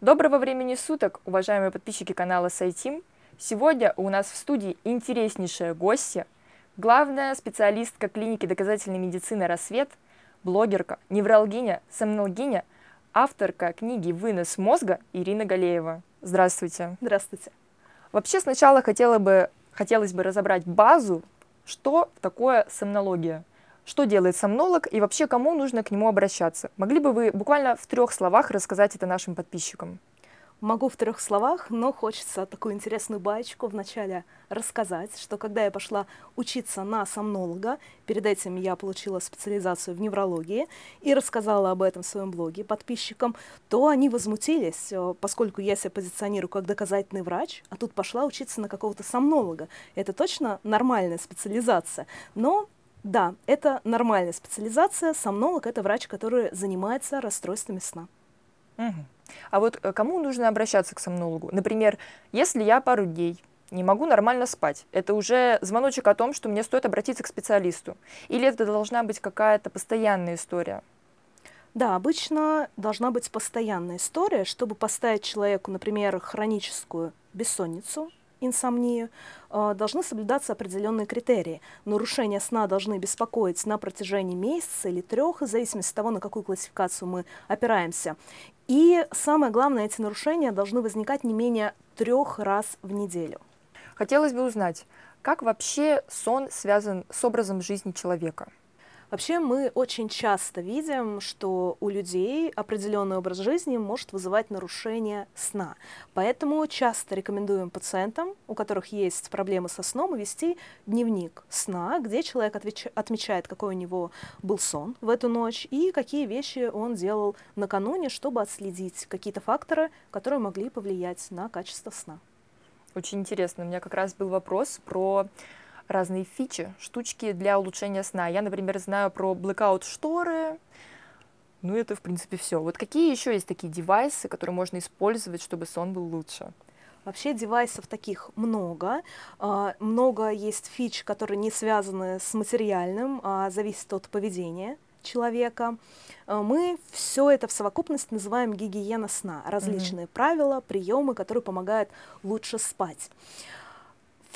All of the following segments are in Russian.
Доброго времени суток, уважаемые подписчики канала Сайтим. Сегодня у нас в студии интереснейшая гостья, главная специалистка клиники доказательной медицины «Рассвет», блогерка, неврологиня, сомнологиня, авторка книги «Вынос мозга» Ирина Галеева. Здравствуйте. Здравствуйте. Вообще сначала хотела бы, хотелось бы разобрать базу, что такое сомнология. Что делает сомнолог и вообще кому нужно к нему обращаться? Могли бы вы буквально в трех словах рассказать это нашим подписчикам? Могу в трех словах, но хочется такую интересную баечку вначале рассказать, что когда я пошла учиться на сомнолога, перед этим я получила специализацию в неврологии и рассказала об этом в своем блоге подписчикам, то они возмутились, э, поскольку я себя позиционирую как доказательный врач, а тут пошла учиться на какого-то сомнолога. Это точно нормальная специализация, но да, это нормальная специализация. Сомнолог — это врач, который занимается расстройствами сна. Угу. А вот э, кому нужно обращаться к сомнологу? Например, если я пару дней не могу нормально спать, это уже звоночек о том, что мне стоит обратиться к специалисту? Или это должна быть какая-то постоянная история? Да, обычно должна быть постоянная история, чтобы поставить человеку, например, хроническую бессонницу, инсомнию, э, должны соблюдаться определенные критерии. Нарушения сна должны беспокоить на протяжении месяца или трех, в зависимости от того, на какую классификацию мы опираемся. И самое главное, эти нарушения должны возникать не менее трех раз в неделю. Хотелось бы узнать, как вообще сон связан с образом жизни человека? Вообще мы очень часто видим, что у людей определенный образ жизни может вызывать нарушение сна. Поэтому часто рекомендуем пациентам, у которых есть проблемы со сном, вести дневник сна, где человек отмечает, какой у него был сон в эту ночь и какие вещи он делал накануне, чтобы отследить какие-то факторы, которые могли повлиять на качество сна. Очень интересно. У меня как раз был вопрос про разные фичи, штучки для улучшения сна. Я, например, знаю про blackout шторы. Ну, это, в принципе, все. Вот какие еще есть такие девайсы, которые можно использовать, чтобы сон был лучше? Вообще девайсов таких много. А, много есть фич, которые не связаны с материальным, а зависят от поведения человека. А, мы все это в совокупности называем гигиена сна. Различные mm-hmm. правила, приемы, которые помогают лучше спать.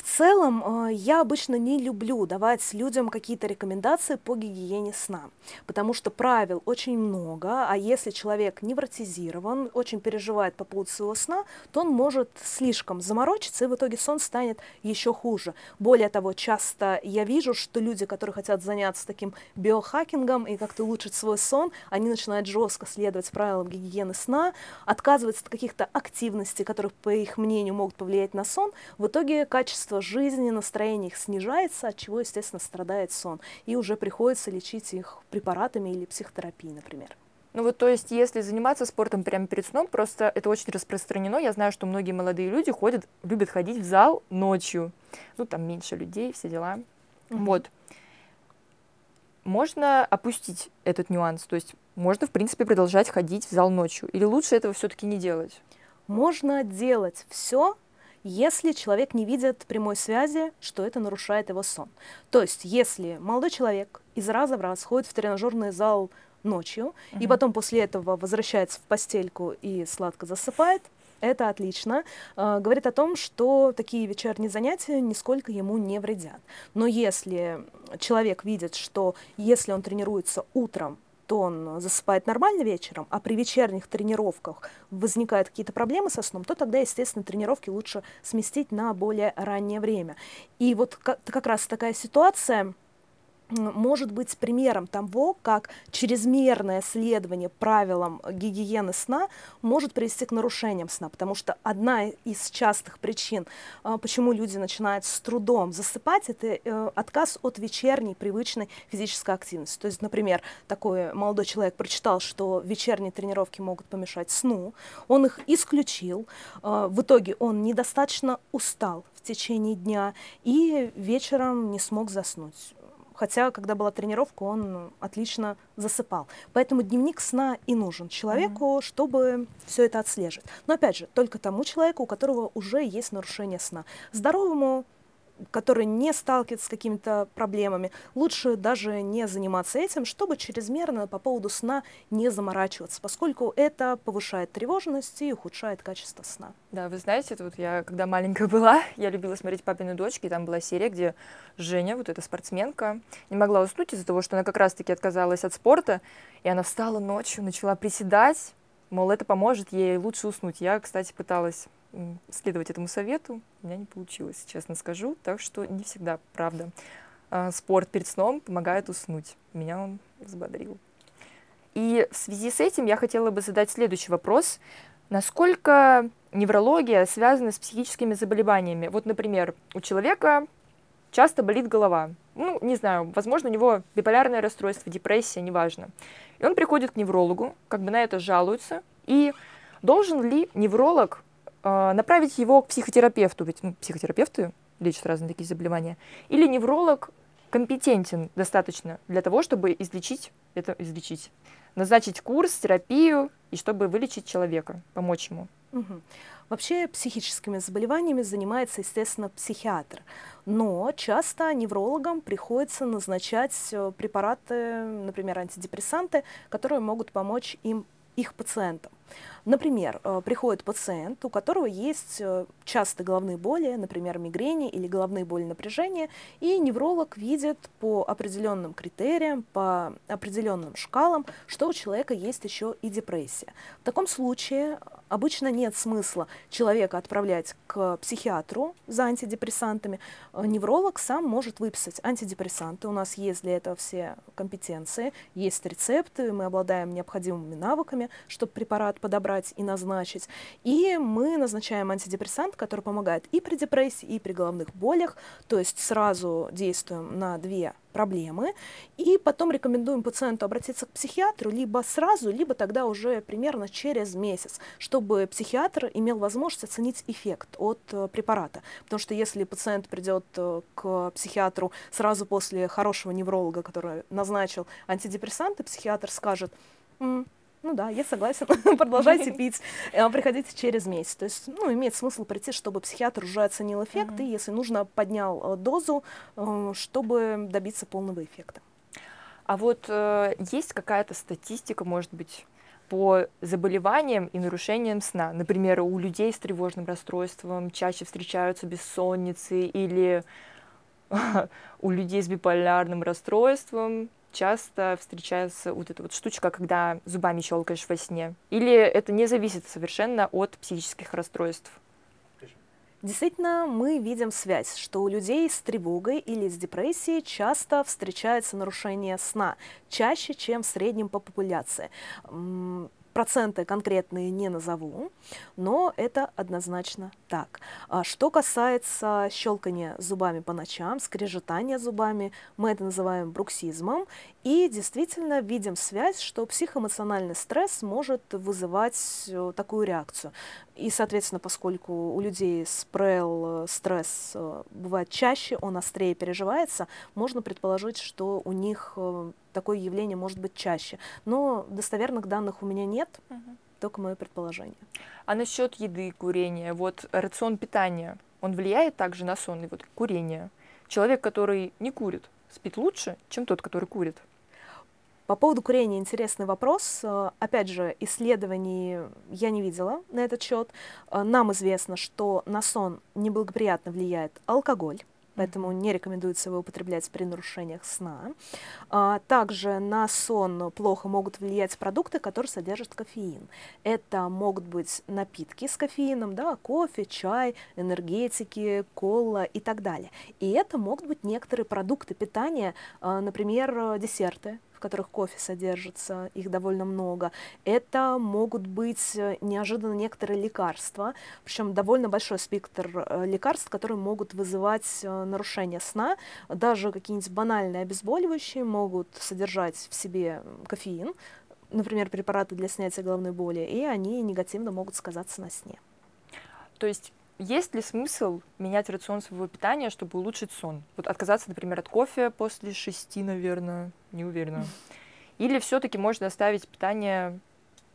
Целом, э, я обычно не люблю давать людям какие-то рекомендации по гигиене сна, потому что правил очень много, а если человек невротизирован, очень переживает по поводу своего сна, то он может слишком заморочиться, и в итоге сон станет еще хуже. Более того, часто я вижу, что люди, которые хотят заняться таким биохакингом и как-то улучшить свой сон, они начинают жестко следовать правилам гигиены сна, отказываются от каких-то активностей, которые, по их мнению, могут повлиять на сон. В итоге качество качество жизни, настроение их снижается, от чего, естественно, страдает сон. И уже приходится лечить их препаратами или психотерапией, например. Ну вот, то есть, если заниматься спортом прямо перед сном, просто это очень распространено. Я знаю, что многие молодые люди ходят, любят ходить в зал ночью. Ну, там меньше людей, все дела. Mm-hmm. Вот. Можно опустить этот нюанс, то есть можно, в принципе, продолжать ходить в зал ночью. Или лучше этого все-таки не делать? Можно делать все, если человек не видит прямой связи, что это нарушает его сон. То есть, если молодой человек из раза в раз ходит в тренажерный зал ночью, uh-huh. и потом после этого возвращается в постельку и сладко засыпает, это отлично. Э, говорит о том, что такие вечерние занятия нисколько ему не вредят. Но если человек видит, что если он тренируется утром, он засыпает нормально вечером, а при вечерних тренировках возникают какие-то проблемы со сном, то тогда, естественно, тренировки лучше сместить на более раннее время. И вот как, как раз такая ситуация может быть примером того, как чрезмерное следование правилам гигиены сна может привести к нарушениям сна, потому что одна из частых причин, а, почему люди начинают с трудом засыпать, это э, отказ от вечерней привычной физической активности. То есть, например, такой молодой человек прочитал, что вечерние тренировки могут помешать сну, он их исключил, а, в итоге он недостаточно устал в течение дня и вечером не смог заснуть хотя, когда была тренировка, он отлично засыпал. Поэтому дневник сна и нужен человеку, mm-hmm. чтобы все это отслеживать. Но опять же, только тому человеку, у которого уже есть нарушение сна. Здоровому который не сталкивается с какими-то проблемами, лучше даже не заниматься этим, чтобы чрезмерно по поводу сна не заморачиваться, поскольку это повышает тревожность и ухудшает качество сна. Да, вы знаете, вот я, когда маленькая была, я любила смотреть «Папины дочки», и там была серия, где Женя, вот эта спортсменка, не могла уснуть из-за того, что она как раз-таки отказалась от спорта, и она встала ночью, начала приседать, мол, это поможет ей лучше уснуть. Я, кстати, пыталась следовать этому совету, у меня не получилось, честно скажу, так что не всегда, правда. А, спорт перед сном помогает уснуть. Меня он взбодрил. И в связи с этим я хотела бы задать следующий вопрос. Насколько неврология связана с психическими заболеваниями? Вот, например, у человека часто болит голова. Ну, не знаю, возможно, у него биполярное расстройство, депрессия, неважно. И он приходит к неврологу, как бы на это жалуется. И должен ли невролог направить его к психотерапевту, ведь ну, психотерапевты лечат разные такие заболевания, или невролог компетентен достаточно для того, чтобы излечить, это излечить, назначить курс, терапию, и чтобы вылечить человека, помочь ему. Угу. Вообще психическими заболеваниями занимается, естественно, психиатр. Но часто неврологам приходится назначать э, препараты, например, антидепрессанты, которые могут помочь им их пациентам. Например, э, приходит пациент, у которого есть э, частые головные боли, например, мигрени или головные боли напряжения, и невролог видит по определенным критериям, по определенным шкалам, что у человека есть еще и депрессия. В таком случае обычно нет смысла человека отправлять к психиатру за антидепрессантами. Э, невролог сам может выписать антидепрессанты. У нас есть для этого все компетенции, есть рецепты, мы обладаем необходимыми навыками, чтобы препарат подобрать и назначить. И мы назначаем антидепрессант, который помогает и при депрессии, и при головных болях. То есть сразу действуем на две проблемы, и потом рекомендуем пациенту обратиться к психиатру либо сразу, либо тогда уже примерно через месяц, чтобы психиатр имел возможность оценить эффект от э, препарата. Потому что если пациент придет э, к психиатру сразу после хорошего невролога, который назначил антидепрессанты, психиатр скажет, ну да, я согласен, продолжайте пить, э, приходите через месяц. То есть, ну, имеет смысл прийти, чтобы психиатр уже оценил эффект mm-hmm. и, если нужно, поднял э, дозу, э, чтобы добиться полного эффекта. А вот э, есть какая-то статистика, может быть, по заболеваниям и нарушениям сна. Например, у людей с тревожным расстройством чаще встречаются бессонницы или у людей с биполярным расстройством часто встречается вот эта вот штучка, когда зубами щелкаешь во сне? Или это не зависит совершенно от психических расстройств? Действительно, мы видим связь, что у людей с тревогой или с депрессией часто встречается нарушение сна, чаще, чем в среднем по популяции проценты конкретные не назову, но это однозначно так. А что касается щелкания зубами по ночам, скрежетания зубами, мы это называем бруксизмом, и действительно видим связь, что психоэмоциональный стресс может вызывать э, такую реакцию. И, соответственно, поскольку у людей с ПРЛ э, стресс э, бывает чаще, он острее переживается, можно предположить, что у них такое явление может быть чаще. Но достоверных данных у меня нет, угу. только мое предположение. А насчет еды, курения, вот рацион питания, он влияет также на сон и вот курение? Человек, который не курит, спит лучше, чем тот, который курит? По поводу курения интересный вопрос. Опять же, исследований я не видела на этот счет. Нам известно, что на сон неблагоприятно влияет алкоголь поэтому не рекомендуется его употреблять при нарушениях сна. А, также на сон плохо могут влиять продукты, которые содержат кофеин. Это могут быть напитки с кофеином, да, кофе, чай, энергетики, кола и так далее. И это могут быть некоторые продукты питания, а, например, десерты, которых кофе содержится, их довольно много. Это могут быть э, неожиданно некоторые лекарства, причем довольно большой спектр э, лекарств, которые могут вызывать э, нарушение сна. Даже какие-нибудь банальные обезболивающие могут содержать в себе кофеин, например, препараты для снятия головной боли, и они негативно могут сказаться на сне. То есть есть ли смысл менять рацион своего питания, чтобы улучшить сон? Вот отказаться, например, от кофе после шести, наверное, не уверена. Или все-таки можно оставить питание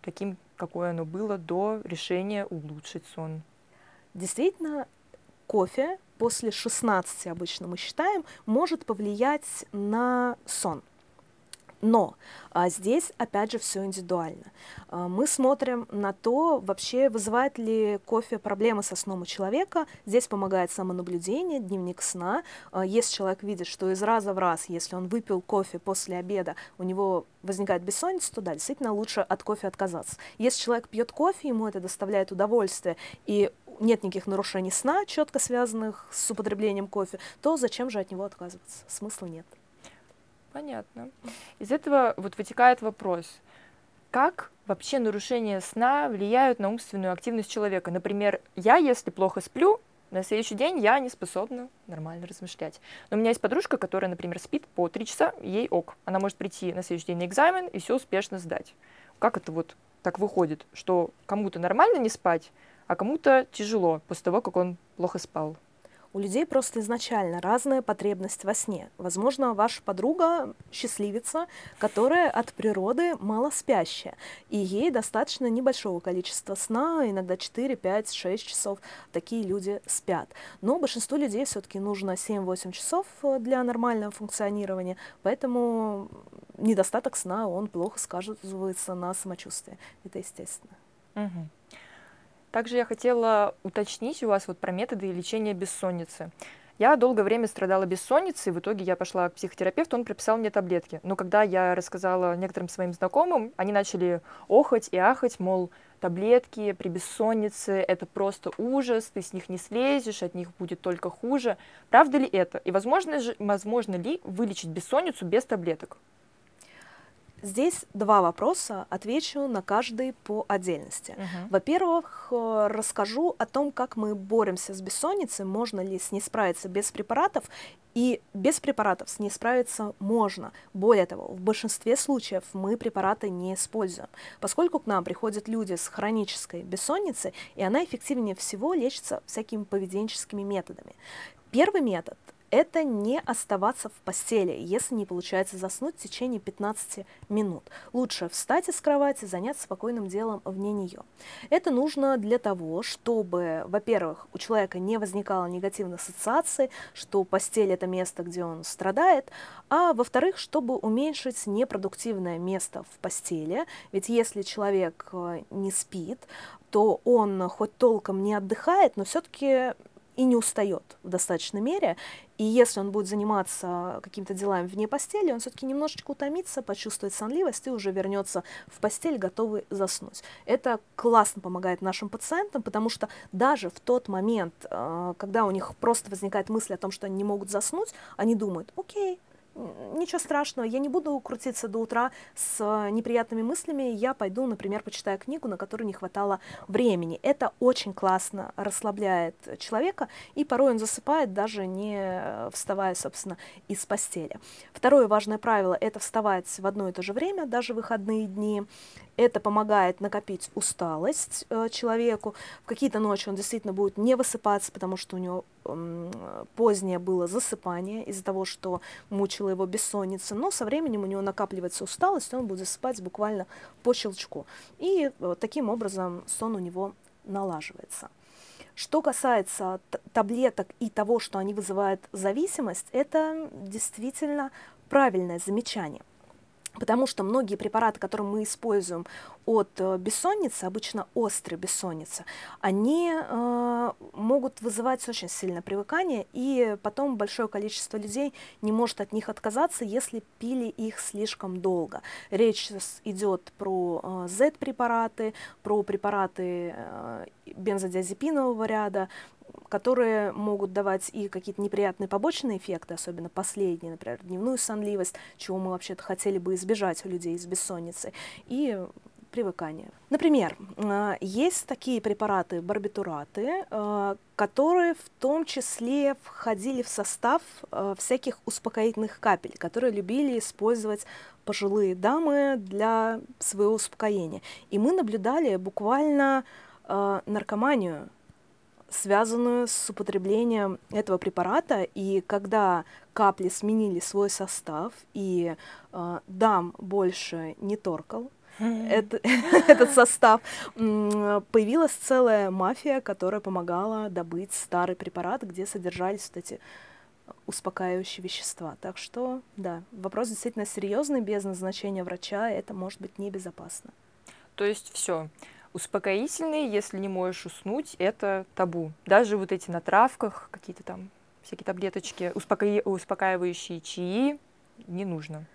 таким, какое оно было до решения улучшить сон? Действительно, кофе после 16 обычно мы считаем, может повлиять на сон. Но а здесь, опять же, все индивидуально. А, мы смотрим на то, вообще вызывает ли кофе проблемы со сном у человека. Здесь помогает самонаблюдение, дневник сна. А, если человек видит, что из раза в раз, если он выпил кофе после обеда, у него возникает бессонница, то да, действительно лучше от кофе отказаться. Если человек пьет кофе, ему это доставляет удовольствие, и нет никаких нарушений сна, четко связанных с употреблением кофе, то зачем же от него отказываться? Смысла нет. Понятно. Из этого вот вытекает вопрос, как вообще нарушения сна влияют на умственную активность человека? Например, я, если плохо сплю, на следующий день я не способна нормально размышлять. Но у меня есть подружка, которая, например, спит по три часа, ей ок. Она может прийти на следующий день на экзамен и все успешно сдать. Как это вот так выходит, что кому-то нормально не спать, а кому-то тяжело после того, как он плохо спал? У людей просто изначально разная потребность во сне. Возможно, ваша подруга счастливица, которая от природы мало спящая, и ей достаточно небольшого количества сна, иногда 4, 5, 6 часов. Такие люди спят. Но большинству людей все-таки нужно 7-8 часов э, для нормального функционирования, поэтому недостаток сна, он плохо сказывается на самочувствии. Это естественно. Угу. Также я хотела уточнить у вас вот про методы лечения бессонницы. Я долгое время страдала бессонницей, в итоге я пошла к психотерапевту, он прописал мне таблетки. Но когда я рассказала некоторым своим знакомым, они начали охать и ахать, мол, таблетки при бессоннице — это просто ужас, ты с них не слезешь, от них будет только хуже. Правда ли это? И возможно, же, возможно ли вылечить бессонницу без таблеток? Здесь два вопроса, отвечу на каждый по отдельности. Uh-huh. Во-первых, э, расскажу о том, как мы боремся с бессонницей, можно ли с ней справиться без препаратов, и без препаратов с ней справиться можно. Более того, в большинстве случаев мы препараты не используем, поскольку к нам приходят люди с хронической бессонницей, и она эффективнее всего лечится всякими поведенческими методами. Первый метод это не оставаться в постели, если не получается заснуть в течение 15 минут. Лучше встать из кровати, заняться спокойным делом вне нее. Это нужно для того, чтобы, во-первых, у человека не возникало негативных ассоциаций, что постель это место, где он страдает, а во-вторых, чтобы уменьшить непродуктивное место в постели, ведь если человек э, не спит, то он хоть толком не отдыхает, но все-таки и не устает в достаточной мере. И если он будет заниматься какими-то делами вне постели, он все-таки немножечко утомится, почувствует сонливость и уже вернется в постель, готовый заснуть. Это классно помогает нашим пациентам, потому что даже в тот момент, э, когда у них просто возникает мысль о том, что они не могут заснуть, они думают, окей, ничего страшного, я не буду крутиться до утра с э, неприятными мыслями, я пойду, например, почитаю книгу, на которую не хватало времени. Это очень классно расслабляет человека, и порой он засыпает, даже не э, вставая, собственно, из постели. Второе важное правило – это вставать в одно и то же время, даже выходные дни. Это помогает накопить усталость э, человеку. В какие-то ночи он действительно будет не высыпаться, потому что у него позднее было засыпание из-за того, что мучила его бессонница. Но со временем у него накапливается усталость, и он будет засыпать буквально по щелчку. И таким образом сон у него налаживается. Что касается таблеток и того, что они вызывают зависимость, это действительно правильное замечание. Потому что многие препараты, которые мы используем от э, бессонницы, обычно острой бессонницы, они э, могут вызывать очень сильное привыкание, и потом большое количество людей не может от них отказаться, если пили их слишком долго. Речь идет про э, Z-препараты, про препараты э, бензодиазепинового ряда, которые могут давать и какие-то неприятные побочные эффекты, особенно последние, например, дневную сонливость, чего мы вообще-то хотели бы избежать у людей с бессонницей, и привыкание. Например, а, есть такие препараты, барбитураты, а, которые в том числе входили в состав а, всяких успокоительных капель, которые любили использовать пожилые дамы для своего успокоения. И мы наблюдали буквально наркоманию связанную с употреблением этого препарата. И когда капли сменили свой состав, и э, дам больше не торкал, этот состав, появилась целая мафия, которая помогала добыть старый препарат, где содержались вот эти успокаивающие вещества. Так что, да, вопрос действительно серьезный, без назначения врача это может быть небезопасно. То есть все, успокоительные, если не можешь уснуть, это табу. Даже вот эти на травках, какие-то там всякие таблеточки, успока... успокаивающие чаи не нужно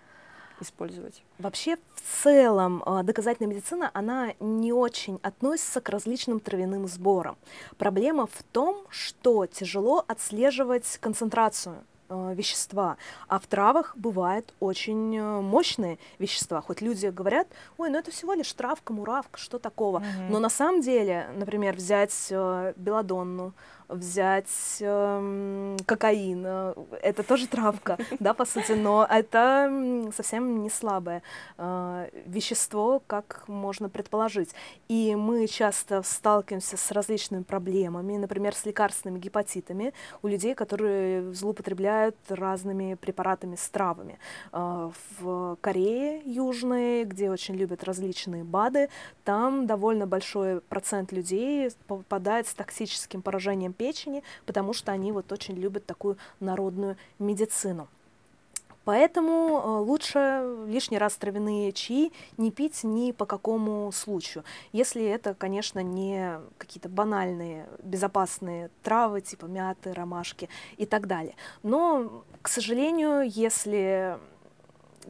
использовать. Вообще, в целом, а, доказательная медицина, она не очень относится к различным травяным сборам. Проблема в том, что тяжело отслеживать концентрацию вещества, а в травах бывают очень э, мощные вещества. Хоть люди говорят, ой, ну это всего лишь травка, муравка, что такого. Mm-hmm. Но на самом деле, например, взять э, белодонну, взять э, кокаин, э, это тоже травка, да, по сути, но это совсем не слабое э, вещество, как можно предположить. И мы часто сталкиваемся с различными проблемами, например, с лекарственными гепатитами у людей, которые злоупотребляют разными препаратами с травами. Э, в Корее Южной, где очень любят различные БАДы, там довольно большой процент людей попадает с токсическим поражением печени, потому что они вот очень любят такую народную медицину. Поэтому э, лучше лишний раз травяные чаи не пить ни по какому случаю. Если это, конечно, не какие-то банальные, безопасные травы, типа мяты, ромашки и так далее. Но, к сожалению, если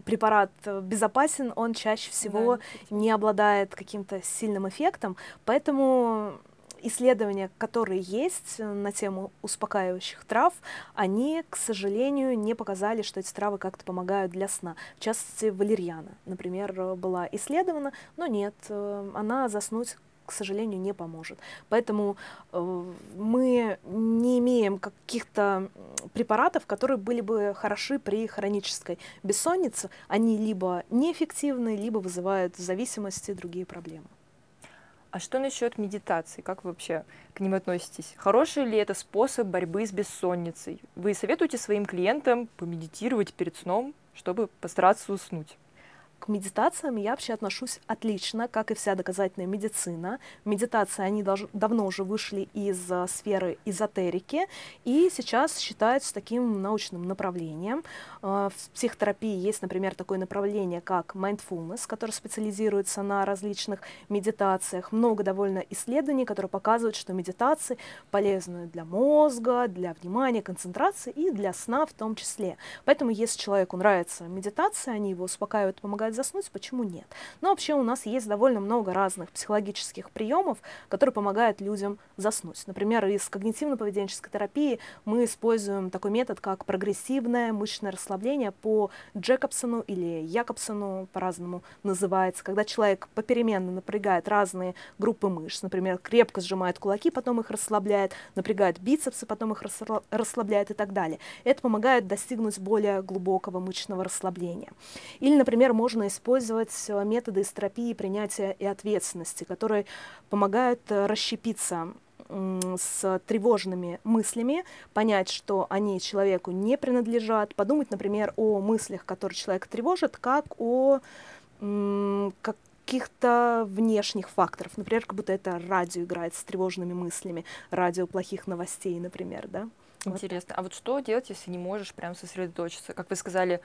препарат безопасен, он чаще всего да. не обладает каким-то сильным эффектом, поэтому исследования, которые есть на тему успокаивающих трав, они, к сожалению, не показали, что эти травы как-то помогают для сна. В частности, валерьяна, например, была исследована, но нет, э, она заснуть к сожалению, не поможет. Поэтому э, мы не имеем каких-то препаратов, которые были бы хороши при хронической бессоннице. Они либо неэффективны, либо вызывают зависимости и другие проблемы. А что насчет медитации? Как вы вообще к ним относитесь? Хороший ли это способ борьбы с бессонницей? Вы советуете своим клиентам помедитировать перед сном, чтобы постараться уснуть? К медитациям я вообще отношусь отлично, как и вся доказательная медицина. Медитации, они даж- давно уже вышли из uh, сферы эзотерики и сейчас считаются таким научным направлением. Uh, в психотерапии есть, например, такое направление, как mindfulness, которое специализируется на различных медитациях. Много довольно исследований, которые показывают, что медитации полезны для мозга, для внимания, концентрации и для сна в том числе. Поэтому, если человеку нравится медитация, они его успокаивают, помогают заснуть, почему нет? Но вообще у нас есть довольно много разных психологических приемов, которые помогают людям заснуть. Например, из когнитивно-поведенческой терапии мы используем такой метод, как прогрессивное мышечное расслабление по Джекобсону или Якобсону, по-разному называется, когда человек попеременно напрягает разные группы мышц, например, крепко сжимает кулаки, потом их расслабляет, напрягает бицепсы, потом их расслабляет и так далее. Это помогает достигнуть более глубокого мышечного расслабления. Или, например, можно можно использовать э, методы эстропии принятия и ответственности, которые помогают э, расщепиться с тревожными мыслями, понять, что они человеку не принадлежат, подумать, например, о мыслях, которые человека тревожат, как о каких-то внешних факторов. Например, как будто это радио играет с тревожными мыслями, радио плохих новостей, например, да? Интересно. Вот. А вот что делать, если не можешь прям сосредоточиться? Как вы сказали,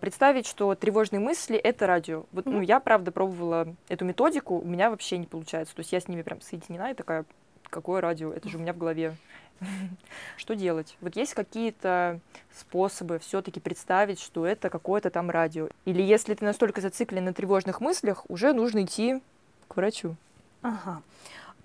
представить, что тревожные мысли — это радио. Вот, mm-hmm. ну, я, правда, пробовала эту методику, у меня вообще не получается. То есть я с ними прям соединена и такая, какое радио? Это же у меня в голове. Что делать? Вот есть какие-то способы все-таки представить, что это какое-то там радио? Или если ты настолько зациклен на тревожных мыслях, уже нужно идти к врачу? Ага.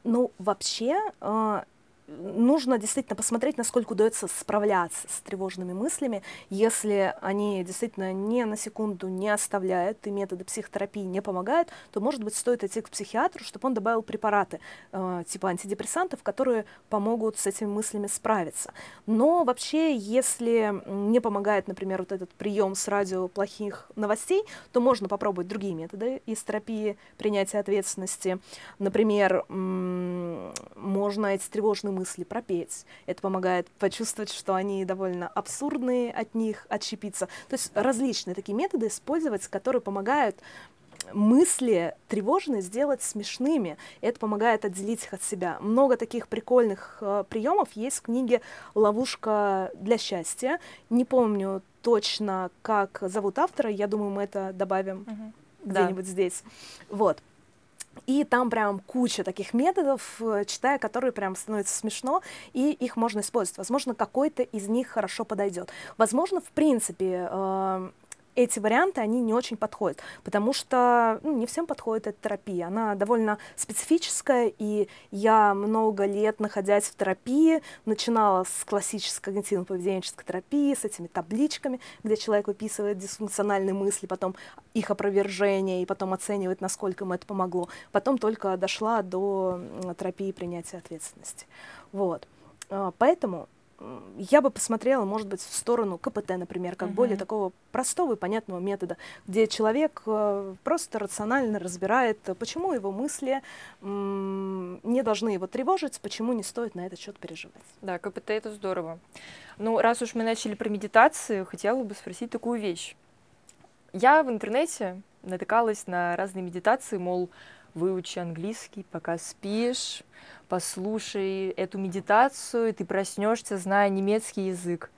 Ну, вообще, а, нужно действительно посмотреть, насколько удается справляться с тревожными мыслями. Если они действительно ни на секунду не оставляют и методы психотерапии не помогают, то, может быть, стоит идти к психиатру, чтобы он добавил препараты э, типа антидепрессантов, которые помогут с этими мыслями справиться. Но вообще, если не помогает, например, вот этот прием с радио плохих новостей, то можно попробовать другие методы из терапии принятия ответственности. Например, можно эти тревожные мысли пропеть. Это помогает почувствовать, что они довольно абсурдные, от них отщепиться. То есть различные такие методы использовать, которые помогают мысли тревожные сделать смешными. Это помогает отделить их от себя. Много таких прикольных э, приемов есть в книге «Ловушка для счастья». Не помню точно, как зовут автора, я думаю, мы это добавим угу. где-нибудь да. здесь. Вот. И там прям куча таких методов, э, читая которые прям становится смешно, и их можно использовать. Возможно, какой-то из них хорошо подойдет. Возможно, в принципе, э, эти варианты, они не очень подходят, потому что ну, не всем подходит эта терапия. Она довольно специфическая, и я много лет, находясь в терапии, начинала с классической когнитивно-поведенческой терапии, с этими табличками, где человек выписывает дисфункциональные мысли, потом их опровержение, и потом оценивает, насколько ему это помогло. Потом только дошла до терапии принятия ответственности. Вот. А, поэтому я бы посмотрела, может быть, в сторону КПТ, например, как uh-huh. более такого простого и понятного метода, где человек э, просто рационально разбирает, почему его мысли не должны его тревожить, почему не стоит на этот счет переживать. Да, КПТ это здорово. Ну, раз уж мы начали про медитацию, хотела бы спросить такую вещь. Я в интернете натыкалась на разные медитации, мол, выучи английский, пока спишь, послушай эту медитацию, и ты проснешься, зная немецкий язык.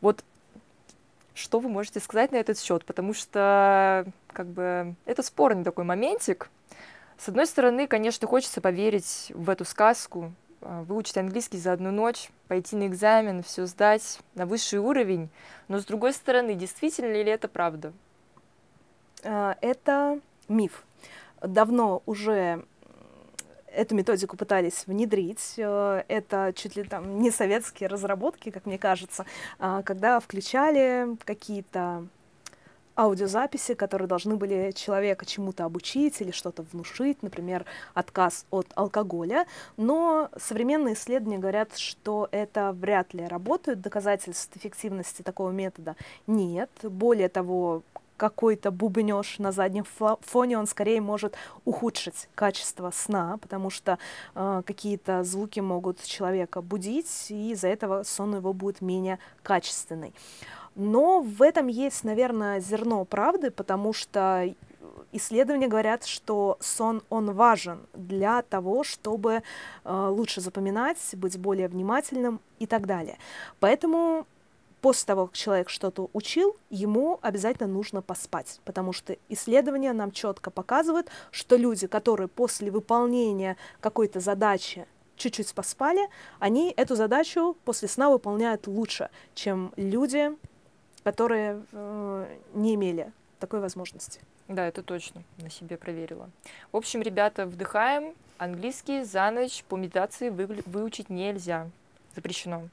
Вот что вы можете сказать на этот счет? Потому что, как бы, это спорный такой моментик. С одной стороны, конечно, хочется поверить в эту сказку, а, выучить английский за одну ночь, пойти на экзамен, все сдать на высший уровень. Но с другой стороны, действительно ли это правда? А, это миф. Давно уже эту методику пытались внедрить. Э, это чуть ли там не советские разработки, как мне кажется, а, когда включали какие-то аудиозаписи, которые должны были человека чему-то обучить или что-то внушить, например, отказ от алкоголя. Но современные исследования говорят, что это вряд ли работает, доказательств эффективности такого метода нет. Более того, какой-то бубнеж на заднем фоне, он скорее может ухудшить качество сна, потому что э, какие-то звуки могут человека будить, и из-за этого сон его будет менее качественный. Но в этом есть, наверное, зерно правды, потому что исследования говорят, что сон, он важен для того, чтобы э, лучше запоминать, быть более внимательным и так далее. Поэтому после того, как человек что-то учил, ему обязательно нужно поспать, потому что исследования нам четко показывают, что люди, которые после выполнения какой-то задачи чуть-чуть поспали, они эту задачу после сна выполняют лучше, чем люди, которые э, не имели такой возможности. Да, это точно, на себе проверила. В общем, ребята, вдыхаем. Английский за ночь по медитации вы, выучить нельзя. Запрещено.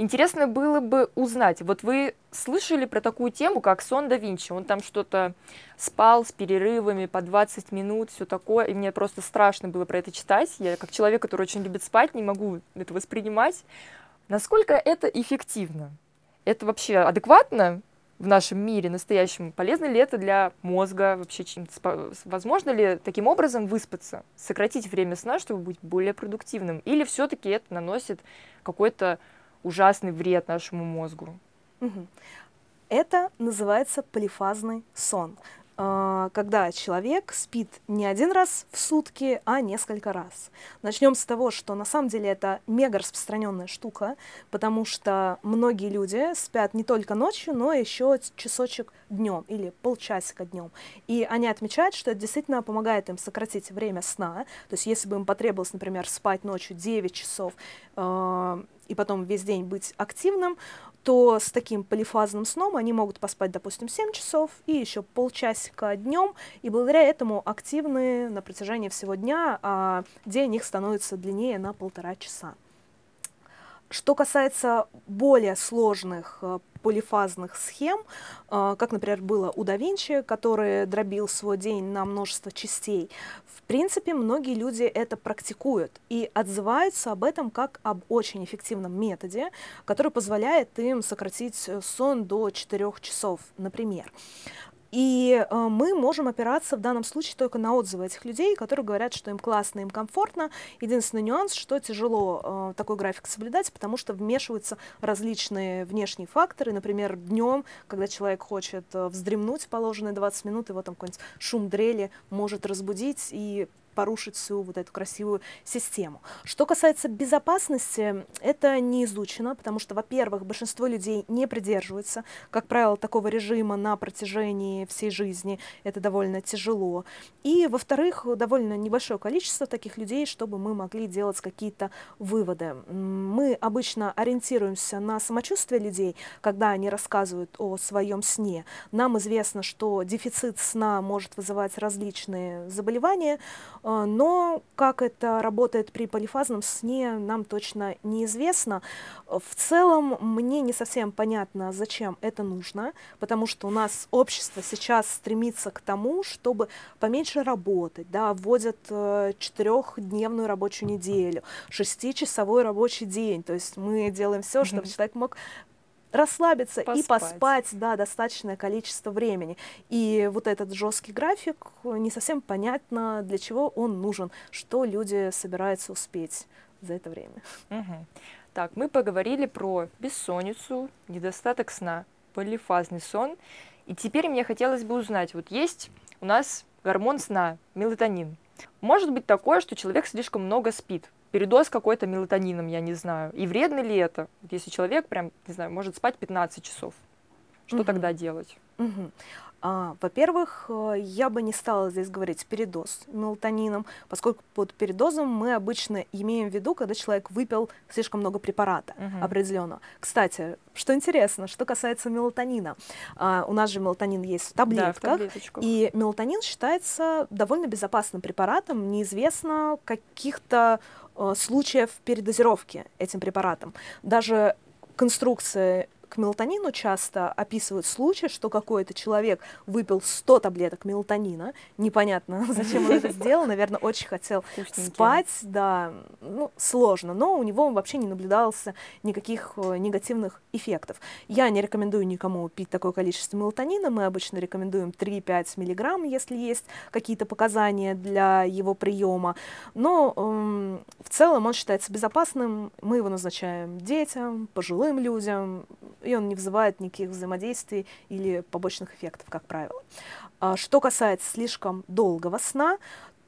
Интересно было бы узнать, вот вы слышали про такую тему, как сон да Винчи? Он там что-то спал с перерывами по 20 минут, все такое, и мне просто страшно было про это читать. Я как человек, который очень любит спать, не могу это воспринимать. Насколько это эффективно? Это вообще адекватно в нашем мире настоящем? Полезно ли это для мозга? Вообще, возможно ли таким образом выспаться, сократить время сна, чтобы быть более продуктивным? Или все-таки это наносит какой-то ужасный вред нашему мозгу. Это называется полифазный сон, а, когда человек спит не один раз в сутки, а несколько раз. Начнем с того, что на самом деле это мега распространенная штука, потому что многие люди спят не только ночью, но еще часочек днем или полчасика днем. И они отмечают, что это действительно помогает им сократить время сна. То есть если бы им потребовалось, например, спать ночью 9 часов, а, и потом весь день быть активным, то с таким полифазным сном они могут поспать, допустим, 7 часов и еще полчасика днем, и благодаря этому активны на протяжении всего дня, а день их становится длиннее на полтора часа. Что касается более сложных э, полифазных схем, э, как, например, было у да который дробил свой день на множество частей, в принципе, многие люди это практикуют и отзываются об этом как об очень эффективном методе, который позволяет им сократить сон до 4 часов, например. И э, мы можем опираться в данном случае только на отзывы этих людей, которые говорят, что им классно, им комфортно. Единственный нюанс, что тяжело э, такой график соблюдать, потому что вмешиваются различные внешние факторы. Например, днем, когда человек хочет э, вздремнуть положенные 20 минут, его там какой-нибудь шум дрели может разбудить и порушить всю вот эту красивую систему. Что касается безопасности, это не изучено, потому что, во-первых, большинство людей не придерживаются, как правило, такого режима на протяжении всей жизни. Это довольно тяжело. И, во-вторых, довольно небольшое количество таких людей, чтобы мы могли делать какие-то выводы. Мы обычно ориентируемся на самочувствие людей, когда они рассказывают о своем сне. Нам известно, что дефицит сна может вызывать различные заболевания, но как это работает при полифазном сне, нам точно неизвестно. В целом, мне не совсем понятно, зачем это нужно, потому что у нас общество сейчас стремится к тому, чтобы поменьше работать, да, вводят э, четырехдневную рабочую неделю, шестичасовой рабочий день, то есть мы делаем все, чтобы человек мог расслабиться поспать. и поспать, да, достаточное количество времени. И вот этот жесткий график, не совсем понятно, для чего он нужен, что люди собираются успеть за это время. Угу. Так, мы поговорили про бессонницу, недостаток сна, полифазный сон. И теперь мне хотелось бы узнать, вот есть у нас гормон сна, мелатонин. Может быть такое, что человек слишком много спит, передоз какой-то мелатонином, я не знаю. И вредно ли это? Если человек прям, не знаю, может спать 15 часов, что угу. тогда делать? Угу. А, во-первых, э, я бы не стала здесь говорить передоз мелатонином, поскольку под передозом мы обычно имеем в виду, когда человек выпил слишком много препарата угу. определенного. Кстати, что интересно, что касается мелатонина, а, у нас же мелатонин есть в таблетках, да, в и мелатонин считается довольно безопасным препаратом, неизвестно каких-то случаев передозировки этим препаратом. Даже конструкция к мелатонину часто описывают случай, что какой-то человек выпил 100 таблеток мелатонина, непонятно, зачем он это сделал, наверное, очень хотел спать, да, ну, сложно, но у него вообще не наблюдался никаких э, негативных эффектов. Я не рекомендую никому пить такое количество мелатонина, мы обычно рекомендуем 3-5 миллиграмм, если есть какие-то показания для его приема, но эм, в целом он считается безопасным, мы его назначаем детям, пожилым людям, и он не вызывает никаких взаимодействий или побочных эффектов, как правило. А что касается слишком долгого сна,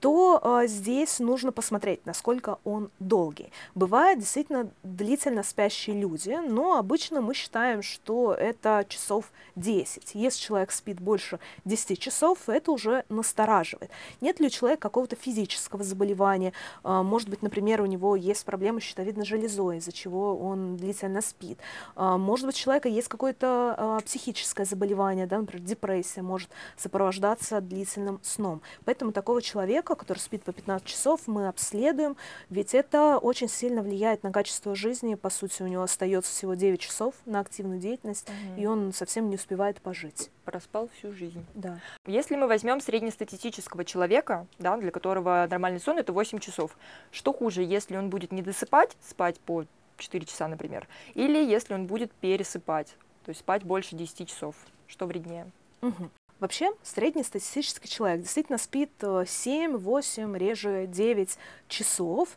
то э, здесь нужно посмотреть, насколько он долгий. Бывают действительно длительно спящие люди, но обычно мы считаем, что это часов 10. Если человек спит больше 10 часов, это уже настораживает. Нет ли у человека какого-то физического заболевания? Э, может быть, например, у него есть проблемы с щитовидной железой, из-за чего он длительно спит. Э, может быть, у человека есть какое-то э, психическое заболевание, да, например, депрессия может сопровождаться длительным сном. Поэтому такого человека человека, который спит по 15 часов, мы обследуем, ведь это очень сильно влияет на качество жизни. По сути, у него остается всего 9 часов на активную деятельность, угу. и он совсем не успевает пожить. Проспал всю жизнь. Да. Если мы возьмем среднестатистического человека, да, для которого нормальный сон это 8 часов, что хуже, если он будет не досыпать, спать по 4 часа, например, или если он будет пересыпать, то есть спать больше 10 часов, что вреднее? Угу. Вообще, среднестатистический человек действительно спит 7, э, 8, реже 9 часов,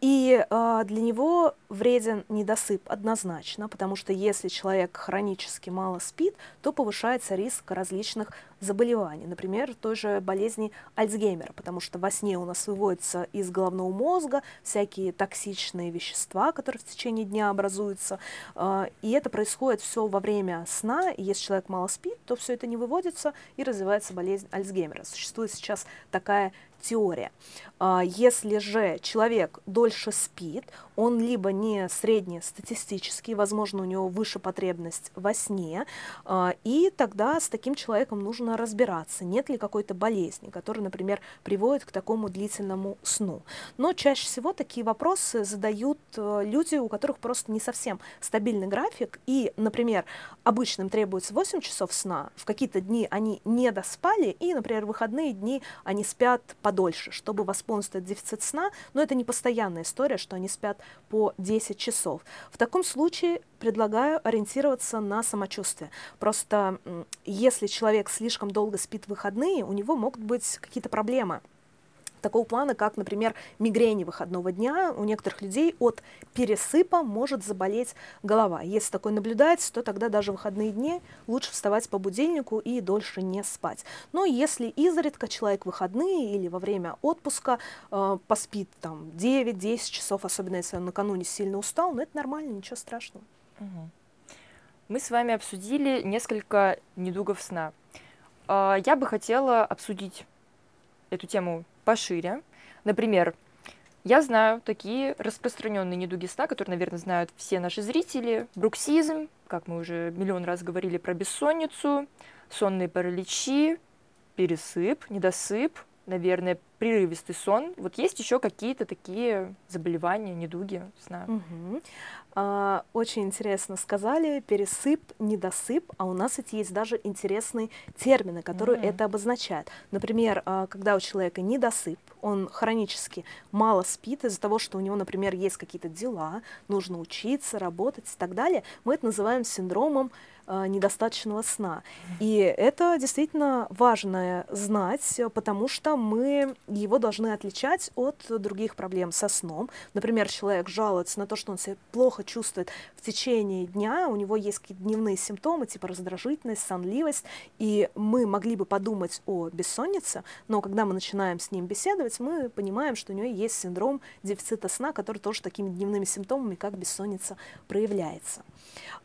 и э, для него вреден недосып однозначно, потому что если человек хронически мало спит, то повышается риск различных заболеваний, например, той же болезни Альцгеймера, потому что во сне у нас выводятся из головного мозга всякие токсичные вещества, которые в течение дня образуются, э, и это происходит все во время сна, и если человек мало спит, то все это не выводится и развивается болезнь Альцгеймера. Существует сейчас такая теория. А, если же человек дольше спит, он либо не среднестатистический, возможно, у него выше потребность во сне, а, и тогда с таким человеком нужно разбираться, нет ли какой-то болезни, которая, например, приводит к такому длительному сну. Но чаще всего такие вопросы задают э, люди, у которых просто не совсем стабильный график, и, например, обычным требуется 8 часов сна, в какие-то дни они не доспали, и, например, в выходные дни они спят подольше, чтобы восполнить дефицит сна, но это не постоянная история, что они спят по 10 часов. В таком случае предлагаю ориентироваться на самочувствие. Просто если человек слишком долго спит в выходные, у него могут быть какие-то проблемы такого плана, как, например, мигрени выходного дня. У некоторых людей от пересыпа может заболеть голова. Если такое наблюдается, то тогда даже выходные дни лучше вставать по будильнику и дольше не спать. Но если изредка человек выходные или во время отпуска э, поспит там 9-10 часов, особенно если он накануне сильно устал, ну это нормально, ничего страшного. Мы с вами обсудили несколько недугов сна. А, я бы хотела обсудить эту тему пошире. Например, я знаю такие распространенные недуги сна, которые, наверное, знают все наши зрители. Бруксизм, как мы уже миллион раз говорили про бессонницу, сонные параличи, пересып, недосып, наверное, прерывистый сон. Вот есть еще какие-то такие заболевания, недуги сна? Угу. А, очень интересно сказали, пересып, недосып, а у нас ведь есть даже интересные термины, которые mm это обозначают. Например, а, когда у человека недосып, он хронически мало спит из-за того, что у него, например, есть какие-то дела, нужно учиться, работать и так далее, мы это называем синдромом недостаточного сна. И это действительно важно знать, потому что мы его должны отличать от других проблем со сном. Например, человек жалуется на то, что он себя плохо чувствует в течение дня, у него есть какие-то дневные симптомы, типа раздражительность, сонливость, и мы могли бы подумать о бессоннице, но когда мы начинаем с ним беседовать, мы понимаем, что у него есть синдром дефицита сна, который тоже такими дневными симптомами, как бессонница, проявляется.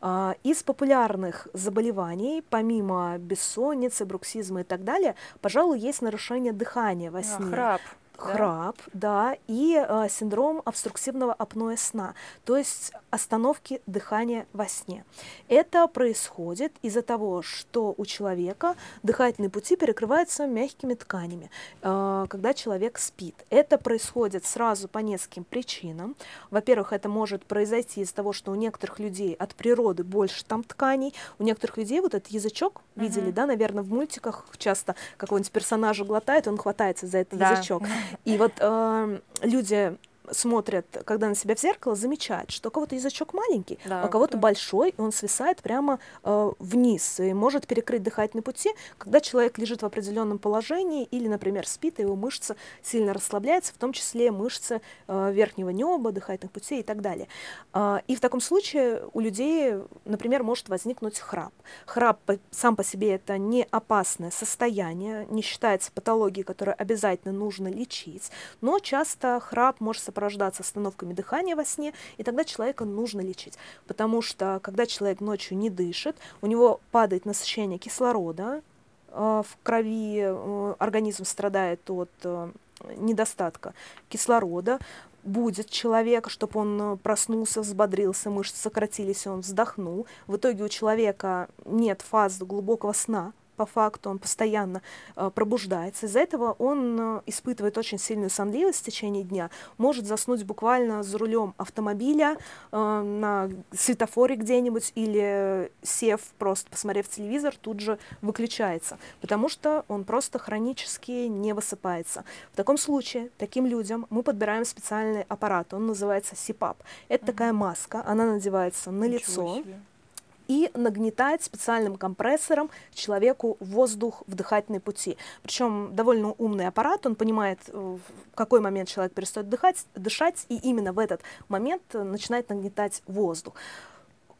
А, из популярных заболеваний, помимо бессонницы, бруксизма и так далее, пожалуй, есть нарушение дыхания во сне. А, храп храп, да, и э, синдром обструктивного апноэ сна, то есть остановки дыхания во сне. Это происходит из-за того, что у человека дыхательные пути перекрываются мягкими тканями, э, когда человек спит. Это происходит сразу по нескольким причинам. Во-первых, это может произойти из-за того, что у некоторых людей от природы больше там тканей, у некоторых людей вот этот язычок, uh-huh. видели, да, наверное, в мультиках часто какого-нибудь персонажа глотает, он хватается за этот да. язычок. И вот э, люди смотрят, когда на себя в зеркало, замечают, что у кого-то язычок маленький, да, а у кого-то да. большой, и он свисает прямо э, вниз и может перекрыть дыхательные пути, когда человек лежит в определенном положении или, например, спит, и его мышца сильно расслабляется, в том числе мышцы э, верхнего неба, дыхательных путей и так далее. Э, и в таком случае у людей, например, может возникнуть храп. Храп сам по себе это не опасное состояние, не считается патологией, которую обязательно нужно лечить, но часто храп может сопровождаться сопровождаться остановками дыхания во сне, и тогда человека нужно лечить. Потому что когда человек ночью не дышит, у него падает насыщение кислорода э, в крови, э, организм страдает от э, недостатка кислорода, будет человек, чтобы он проснулся, взбодрился, мышцы сократились, он вздохнул. В итоге у человека нет фаз глубокого сна, по факту, он постоянно э, пробуждается. Из-за этого он э, испытывает очень сильную сонливость в течение дня, может заснуть буквально за рулем автомобиля, э, на светофоре где-нибудь или сев, просто посмотрев телевизор, тут же выключается, потому что он просто хронически не высыпается. В таком случае таким людям мы подбираем специальный аппарат, он называется СИПАП. Это mm-hmm. такая маска, она надевается на Ничего лицо. Себе и нагнетает специальным компрессором человеку воздух в дыхательные пути. Причем довольно умный аппарат, он понимает, э, в какой момент человек перестает дыхать, дышать, и именно в этот момент начинает нагнетать воздух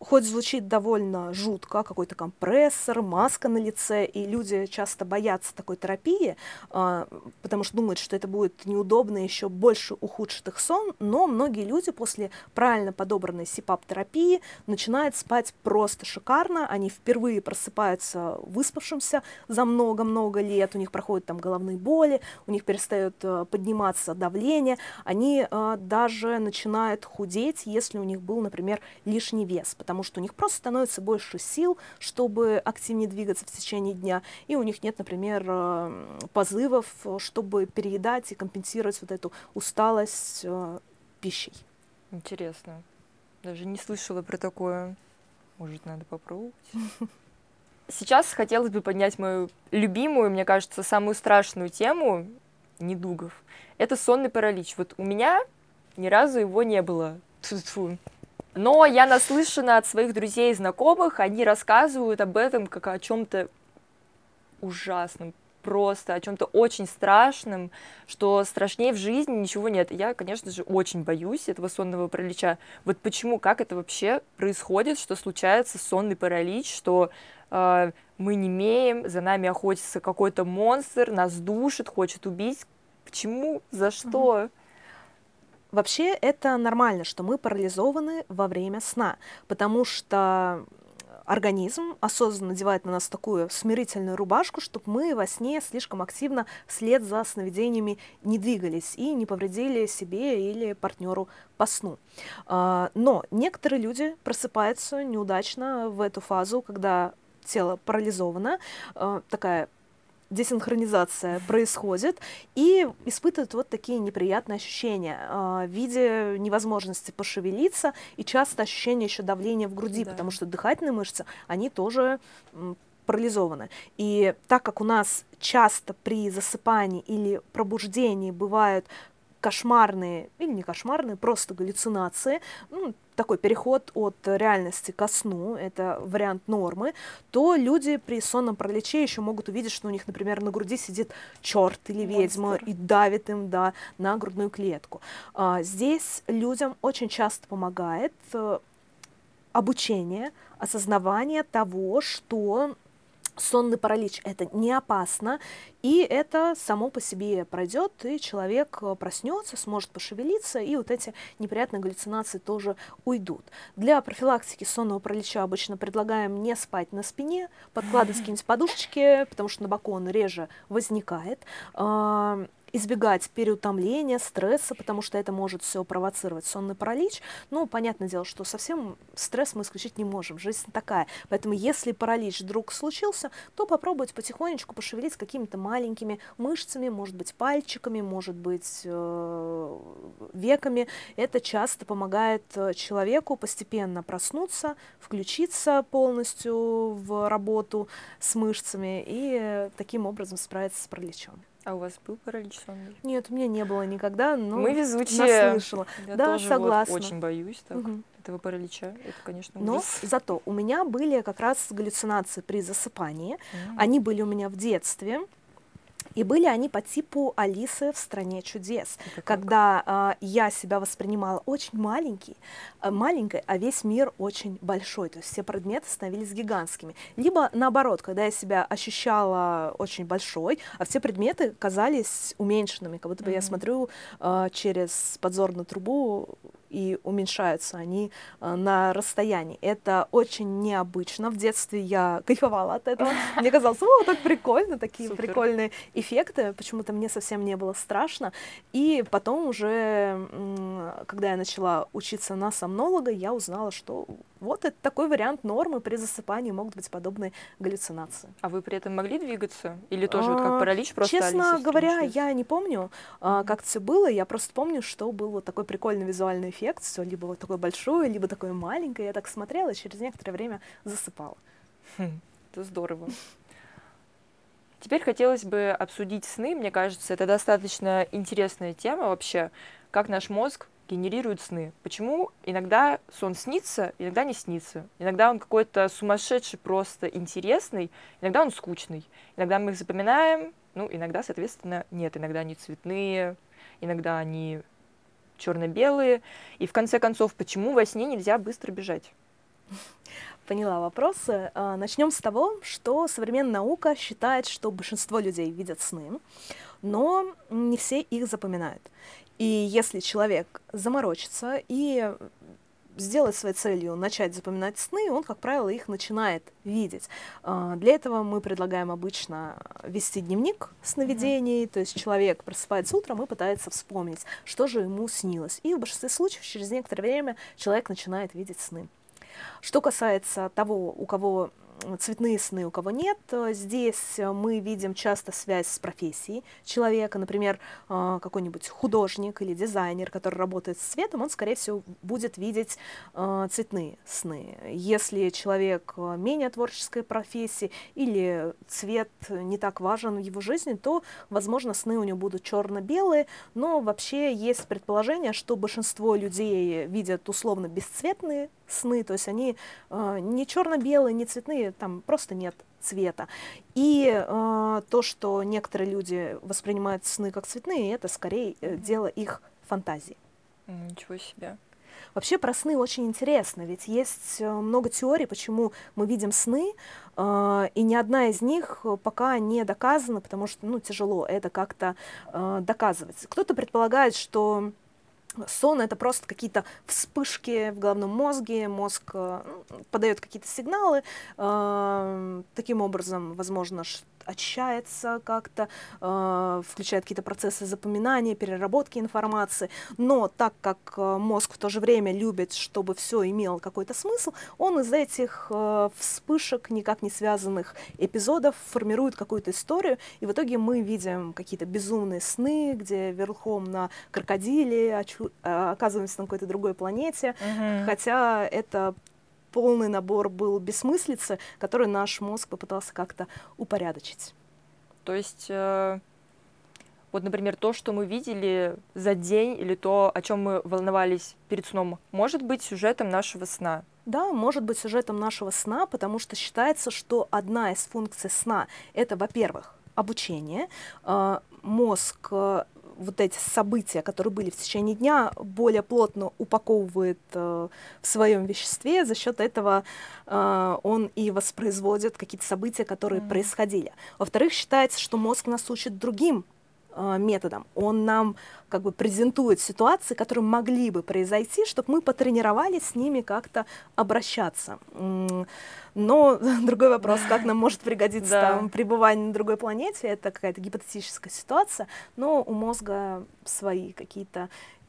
хоть звучит довольно жутко, какой-то компрессор, маска на лице, и люди часто боятся такой терапии, а, потому что думают, что это будет неудобно, еще больше ухудшит их сон, но многие люди после правильно подобранной СИПАП-терапии начинают спать просто шикарно, они впервые просыпаются выспавшимся за много-много лет, у них проходят там головные боли, у них перестает э, подниматься давление, они э, даже начинают худеть, если у них был, например, лишний вес, потому что у них просто становится больше сил, чтобы активнее двигаться в течение дня, и у них нет, например, э, позывов, чтобы переедать и компенсировать вот эту усталость э, пищей. Интересно. Даже не слышала про такое. Может, надо попробовать? Сейчас хотелось бы поднять мою любимую, мне кажется, самую страшную тему недугов. Это сонный паралич. Вот у меня ни разу его не было. Тьфу-тьфу. Но я наслышана от своих друзей и знакомых, они рассказывают об этом как о чем-то ужасном, просто о чем-то очень страшном, что страшнее в жизни ничего нет. Я, конечно же, очень боюсь этого сонного паралича. Вот почему, как это вообще происходит, что случается сонный паралич, что э, мы не имеем, за нами охотится какой-то монстр, нас душит, хочет убить. Почему? За что? Вообще это нормально, что мы парализованы во время сна, потому что организм осознанно надевает на нас такую смирительную рубашку, чтобы мы во сне слишком активно вслед за сновидениями не двигались и не повредили себе или партнеру по сну. А, но некоторые люди просыпаются неудачно в эту фазу, когда тело парализовано, а, такая десинхронизация происходит, и испытывают вот такие неприятные ощущения э, в виде невозможности пошевелиться, и часто ощущение еще давления в груди, да. потому что дыхательные мышцы, они тоже парализованы. И так как у нас часто при засыпании или пробуждении бывают кошмарные или не кошмарные, просто галлюцинации, ну, такой переход от реальности ко сну, это вариант нормы, то люди при сонном параличе еще могут увидеть, что у них, например, на груди сидит черт или ведьма Монстр. и давит им да, на грудную клетку. А, здесь людям очень часто помогает э, обучение, осознавание того, что сонный паралич это не опасно, и это само по себе пройдет, и человек э, проснется, сможет пошевелиться, и вот эти неприятные галлюцинации тоже уйдут. Для профилактики сонного паралича обычно предлагаем не спать на спине, подкладывать какие-нибудь подушечки, потому что на боку он реже возникает избегать переутомления, стресса, потому что это может все провоцировать сонный паралич. Ну, понятное дело, что совсем стресс мы исключить не можем, жизнь такая. Поэтому если паралич вдруг случился, то попробуйте потихонечку пошевелить какими-то маленькими мышцами, может быть, пальчиками, может быть, э, веками. Это часто помогает э, человеку постепенно проснуться, включиться полностью в работу с мышцами и таким образом справиться с параличом. А у вас был паралич сонный? Нет, у меня не было никогда, но Мы везучие. наслышала. Я да, тоже согласна. Вот очень боюсь так, Мгм. этого паралича. Это, конечно, Но ужас. зато у меня были как раз галлюцинации при засыпании. М. Они были у меня в детстве. И были они по типу Алисы в стране чудес, Это когда а, я себя воспринимала очень маленький, а, маленькой, а весь мир очень большой, то есть все предметы становились гигантскими. Либо наоборот, когда я себя ощущала очень большой, а все предметы казались уменьшенными, как будто бы я Мгм. смотрю а, через подзорную трубу и уменьшаются они а, на расстоянии. Это очень необычно. В детстве я кайфовала от этого. Мне казалось, о, так прикольно, такие Супер. прикольные эффекты. Почему-то мне совсем не было страшно. И потом уже, когда я начала учиться на сомнолога, я узнала, что вот это такой вариант нормы. При засыпании могут быть подобные галлюцинации. А вы при этом могли двигаться? Или тоже вот как А, паралич просто Честно Алиса в «Стране говоря, чудес»? я не помню, а, как это все было. Я просто помню, что был вот такой прикольный визуальный эффект. Все либо вот такое большое, либо такое маленькое. Я так смотрела, и через некоторое время засыпала. Хм, Это здорово. Теперь хотелось бы обсудить сны. Мне кажется, это достаточно интересная тема вообще, как наш мозг генерирует сны. Почему иногда сон снится, иногда не снится. Иногда он какой-то сумасшедший, просто интересный, иногда он скучный. Иногда мы их запоминаем, ну, иногда, соответственно, нет. Иногда они цветные, иногда они черно-белые. И в конце концов, почему во сне нельзя быстро бежать? Поняла вопросы. Начнем с того, что современная наука считает, что большинство людей видят сны, но не все их запоминают. И если человек заморочится и сделать своей целью начать запоминать сны, он, как правило, их начинает видеть. А, Для этого мы предлагаем обычно вести дневник сновидений, то есть человек просыпается утром и пытается вспомнить, что же ему снилось. И в большинстве случаев через некоторое время человек начинает видеть сны. Что касается того, у кого цветные сны, у кого нет, э, здесь мы видим часто связь с профессией человека. Например, э, какой-нибудь художник или дизайнер, который работает с цветом, он, скорее всего, будет видеть э, цветные сны. Если человек менее творческой профессии или цвет не так важен в его жизни, то, возможно, сны у него будут черно-белые, но вообще есть предположение, что большинство людей видят условно бесцветные сны, то есть они э, не черно-белые, не цветные, там просто нет цвета. И э, то, что некоторые люди воспринимают сны как цветные, это скорее э, дело их фантазии. Ничего себе. Вообще про сны очень интересно, ведь есть э, много теорий, почему мы видим сны, э, и ни одна из них пока не доказана, потому что ну, тяжело это как-то э, доказывать. Кто-то предполагает, что сон это просто какие-то вспышки в головном мозге, мозг подает какие-то сигналы, таким образом, возможно, очищается как-то, э, включает какие-то процессы запоминания, переработки информации, но так как э, мозг в то же время любит, чтобы все имело какой-то смысл, он из этих э, вспышек, никак не связанных эпизодов, формирует какую-то историю, и в итоге мы видим какие-то безумные сны, где верхом на крокодиле очу- э, оказываемся на какой-то другой планете, mm-hmm. хотя это полный набор был бессмыслицы, который наш мозг попытался как-то упорядочить. То есть, э, вот, например, то, что мы видели за день, или то, о чем мы волновались перед сном, может быть сюжетом нашего сна. Да, может быть сюжетом нашего сна, потому что считается, что одна из функций сна это, во-первых, обучение. Э, мозг э, вот эти события, которые были в течение дня, более плотно упаковывает э, в своем веществе, за счет этого э, он и воспроизводит какие-то события, которые mm-hmm. происходили. Во-вторых, считается, что мозг нас учит другим методом. Он нам как бы презентует ситуации, которые могли бы произойти, чтобы мы потренировались с ними как-то обращаться. Но другой вопрос, как нам может пригодиться да. там пребывание на другой планете, это какая-то гипотетическая ситуация, но у мозга свои какие-то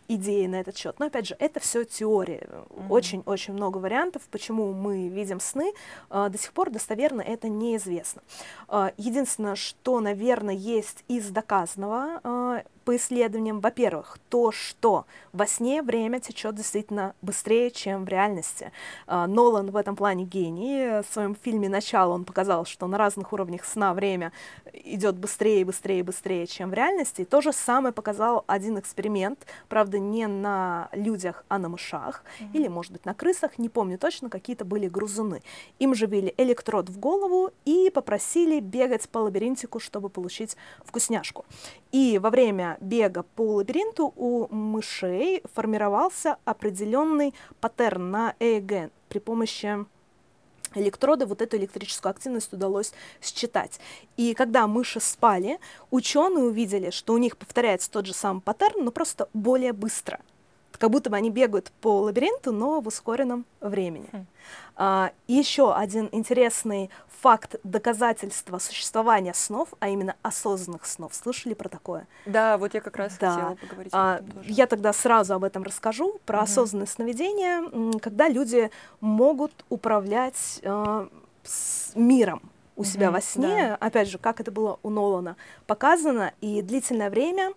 идеи на этот счет. Но опять же, это все теория. Очень-очень mm-hmm. много вариантов, почему мы видим сны. А, до сих пор достоверно это неизвестно. А, единственное, что, наверное, есть из доказанного а, по исследованиям, во-первых, то, что во сне время течет действительно быстрее, чем в реальности. Нолан в этом плане гений. В своем фильме «Начало» он показал, что на разных уровнях сна время идет быстрее, быстрее, быстрее, чем в реальности. И то же самое показал один эксперимент, правда, не на людях, а на мышах, mm-hmm. или, может быть, на крысах, не помню точно, какие-то были грузуны. Им же ввели электрод в голову и попросили бегать по лабиринтику, чтобы получить вкусняшку. И во время бега по лабиринту у мышей формировался определенный паттерн на ЭЭГ при помощи электрода вот эту электрическую активность удалось считать. И когда мыши спали, ученые увидели, что у них повторяется тот же самый паттерн, но просто более быстро как будто бы они бегают по лабиринту, но в ускоренном времени. Mm. А, еще один интересный факт доказательства существования снов, а именно осознанных снов. Слышали про такое? Да, вот я как раз да. хотела поговорить а, об этом тоже. Я тогда сразу об этом расскажу, про mm осознанное сновидение, когда люди могут управлять э, миром, у себя mm-hmm, во сне, да. опять же, как это было у Нолана показано, и длительное время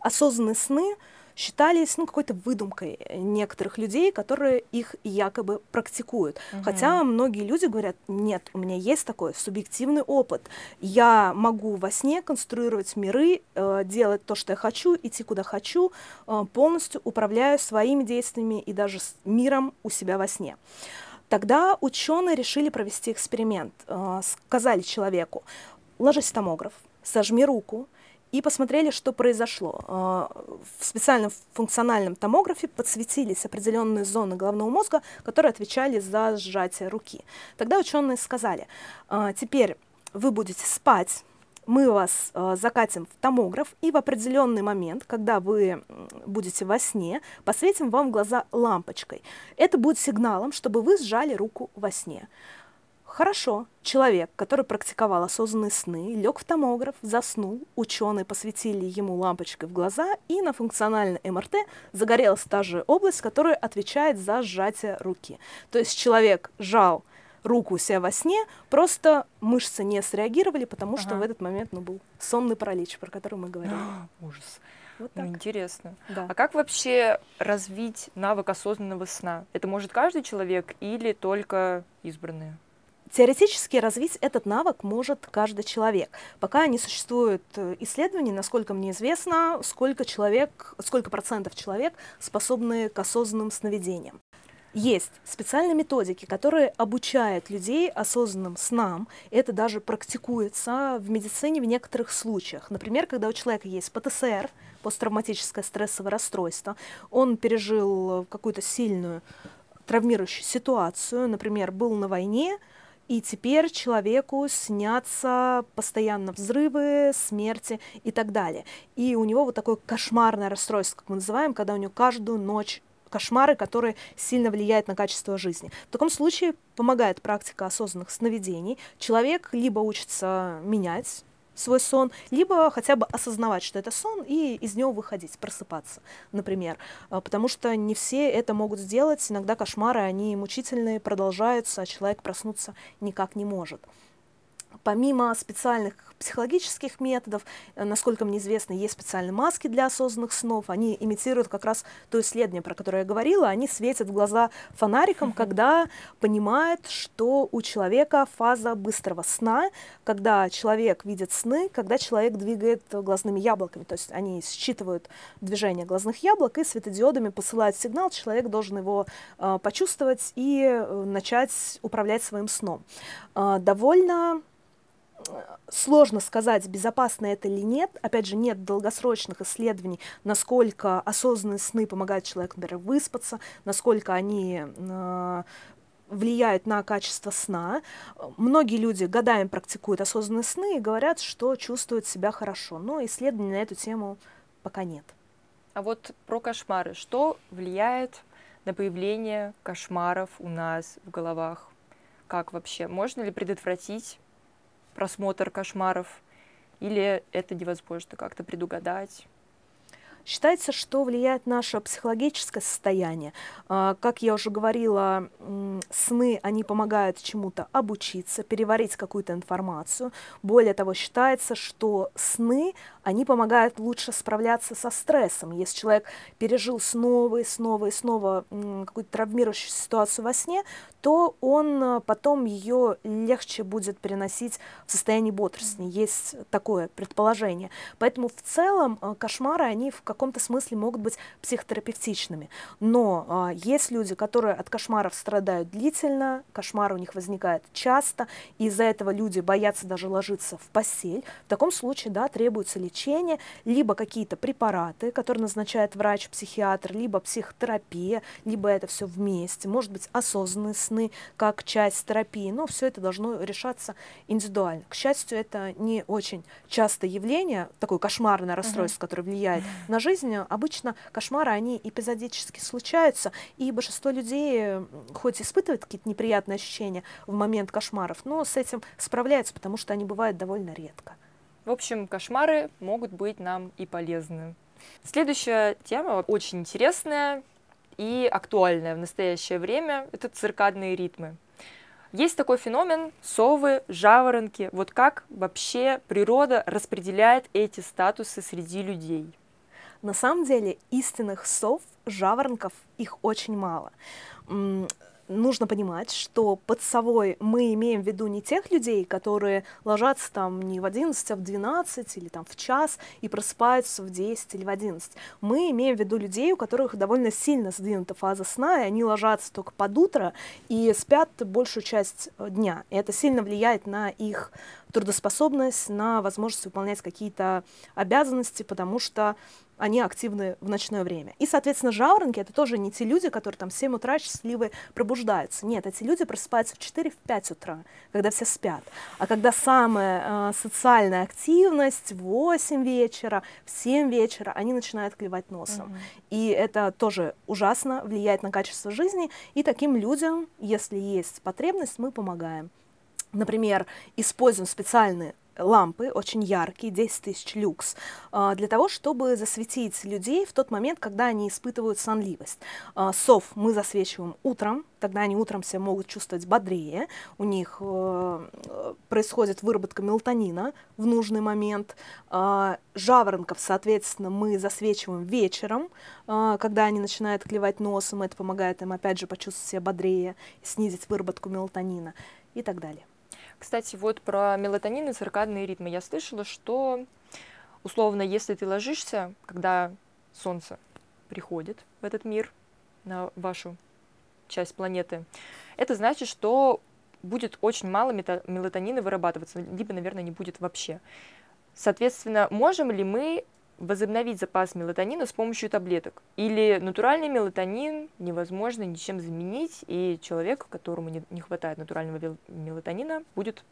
осознанные сны считались ну, какой-то выдумкой некоторых людей, которые их якобы практикуют. Угу. Хотя многие люди говорят, нет, у меня есть такой субъективный опыт. Я могу во сне конструировать миры, э, делать то, что я хочу, идти куда хочу, э, полностью управляю своими действиями и даже миром у себя во сне. Тогда ученые решили провести эксперимент. Э, сказали человеку, ложись в томограф, сожми руку, и посмотрели, что произошло. А, в специальном функциональном томографе подсветились определенные зоны головного мозга, которые отвечали за сжатие руки. Тогда ученые сказали, «А, теперь вы будете спать, мы вас а, закатим в томограф, и в определенный момент, когда вы будете во сне, посветим вам в глаза лампочкой. Это будет сигналом, чтобы вы сжали руку во сне. Хорошо, человек, который практиковал осознанные сны, лег в томограф, заснул, ученые посветили ему лампочкой в глаза, и на функциональной МРТ загорелась та же область, которая отвечает за сжатие руки. То есть человек жал руку у себя во сне, просто мышцы не среагировали, потому ага. что в этот момент ну, был сонный паралич, про который мы говорили. Ужас. Вот ну, интересно. Да. А как вообще развить навык осознанного сна? Это может каждый человек или только избранные? Теоретически развить этот навык может каждый человек. Пока не существует э, исследований, насколько мне известно, сколько человек, сколько процентов человек способны к осознанным сновидениям. Есть специальные методики, которые обучают людей осознанным снам. Это даже практикуется в медицине в некоторых случаях. Например, когда у человека есть ПТСР, посттравматическое стрессовое расстройство, он пережил какую-то сильную травмирующую ситуацию, например, был на войне, и теперь человеку снятся постоянно взрывы, смерти и так далее. И у него вот такое кошмарное расстройство, как мы называем, когда у него каждую ночь кошмары, которые сильно влияют на качество жизни. В таком случае помогает практика осознанных сновидений. Человек либо учится менять свой сон, либо хотя бы осознавать, что это сон, и из него выходить, просыпаться, например. А, потому что не все это могут сделать. Иногда кошмары, они мучительные, продолжаются, а человек проснуться никак не может. Помимо специальных психологических методов, э, насколько мне известно, есть специальные маски для осознанных снов, они имитируют как раз то исследование, про которое я говорила, они светят в глаза фонариком, когда понимают, что у человека фаза быстрого сна, когда человек видит сны, когда человек двигает глазными яблоками, то есть они считывают движение глазных яблок и светодиодами посылают сигнал, человек должен его э, почувствовать и э, начать управлять своим сном. Э, довольно сложно сказать, безопасно это или нет. Опять же, нет долгосрочных исследований, насколько осознанные сны помогают человеку, например, выспаться, насколько они э, влияют на качество сна. Многие люди годами практикуют осознанные сны и говорят, что чувствуют себя хорошо. Но исследований на эту тему пока нет. А вот про кошмары. Что влияет на появление кошмаров у нас в головах? Как вообще? Можно ли предотвратить просмотр кошмаров, или это невозможно как-то предугадать? Считается, что влияет наше психологическое состояние. А, как я уже говорила, сны, они помогают чему-то обучиться, переварить какую-то информацию. Более того, считается, что сны, они помогают лучше справляться со стрессом. Если человек пережил снова и снова и снова какую-то травмирующую ситуацию во сне, то он э, потом ее легче будет переносить в состоянии бодрости. Есть такое предположение. Поэтому в целом э, кошмары, они в каком-то смысле могут быть психотерапевтичными. Но э, есть люди, которые от кошмаров страдают длительно, кошмары у них возникают часто, и из-за этого люди боятся даже ложиться в постель. В таком случае, да, требуется лечение, либо какие-то препараты, которые назначает врач-психиатр, либо психотерапия, либо это все вместе, может быть, осознанный сны, сны как часть терапии, но все это должно решаться индивидуально. К счастью, это не очень частое явление, такое кошмарное расстройство, uh-huh. которое влияет на жизнь. Обычно кошмары, они эпизодически случаются, и большинство людей хоть испытывает какие-то неприятные ощущения в момент кошмаров, но с этим справляются, потому что они бывают довольно редко. В общем, кошмары могут быть нам и полезны. Следующая тема очень интересная, и актуальное в настоящее время — это циркадные ритмы. Есть такой феномен совы, жаворонки. Вот как вообще природа распределяет эти статусы среди людей? На самом деле истинных сов, жаворонков, их очень мало нужно понимать, что под совой мы имеем в виду не тех людей, которые ложатся там не в 11, а в 12 или там в час и просыпаются в 10 или в 11. Мы имеем в виду людей, у которых довольно сильно сдвинута фаза сна, и они ложатся только под утро и спят большую часть э, дня. И это сильно влияет на их трудоспособность, на возможность выполнять какие-то обязанности, потому что они активны в ночное время. И, соответственно, жаворонки — это тоже не те люди, которые там в 7 утра счастливые пробуждаются. Нет, эти люди просыпаются в 4-5 утра, когда все спят. А когда самая э, социальная активность в 8 вечера, в 7 вечера, они начинают клевать носом. Mm-hmm. И это тоже ужасно влияет на качество жизни. И таким людям, если есть потребность, мы помогаем. Например, используем специальные лампы, очень яркие, 10 тысяч люкс, а, для того, чтобы засветить людей в тот момент, когда они испытывают сонливость. А, сов мы засвечиваем утром, тогда они утром себя могут чувствовать бодрее, у них э, происходит выработка мелатонина в нужный момент. А, жаворонков, соответственно, мы засвечиваем вечером, когда они начинают клевать носом, это помогает им, опять же, почувствовать себя бодрее, снизить выработку мелатонина и так далее. Кстати, вот про мелатонин и циркадные ритмы. Я слышала, что условно, если ты ложишься, когда солнце приходит в этот мир, на вашу часть планеты, это значит, что будет очень мало мелатонина вырабатываться, либо, наверное, не будет вообще. Соответственно, можем ли мы возобновить запас мелатонина с помощью таблеток? Или натуральный мелатонин невозможно ничем заменить, и человек, которому не, хватает натурального мелатонина, будет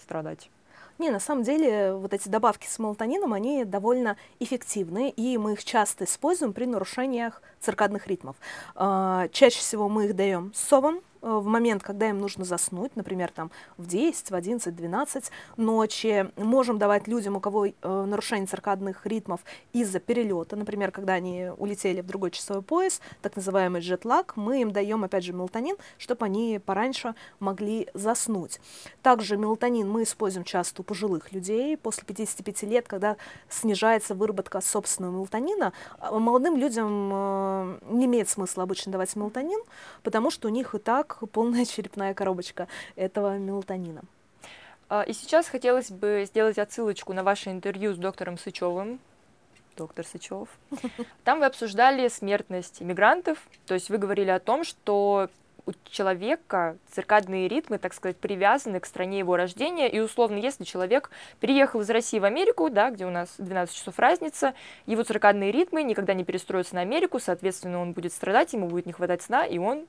страдать? Не, на самом деле вот эти добавки с мелатонином, они довольно эффективны, и мы их часто используем при нарушениях циркадных ритмов. А, чаще всего мы их даем совам, в момент, когда им нужно заснуть, например, там в 10, в 11, 12 ночи. Можем давать людям, у кого э, нарушение циркадных ритмов из-за перелета, например, когда они улетели в другой часовой пояс, так называемый джетлаг, мы им даем, опять же, мелатонин, чтобы они пораньше могли заснуть. Также мелатонин мы используем часто у пожилых людей после 55 лет, когда снижается выработка собственного мелатонина. А молодым людям э, не имеет смысла обычно давать мелатонин, потому что у них и так полная черепная коробочка этого мелатонина. А, и сейчас хотелось бы сделать отсылочку на ваше интервью с доктором Сычевым, доктор Сычев. Там вы обсуждали смертность иммигрантов, то есть вы говорили о том, что у человека циркадные ритмы, так сказать, привязаны к стране его рождения, и условно, если человек переехал из России в Америку, да, где у нас 12 часов разница, его циркадные ритмы никогда не перестроятся на Америку, соответственно, он будет страдать, ему будет не хватать сна, и он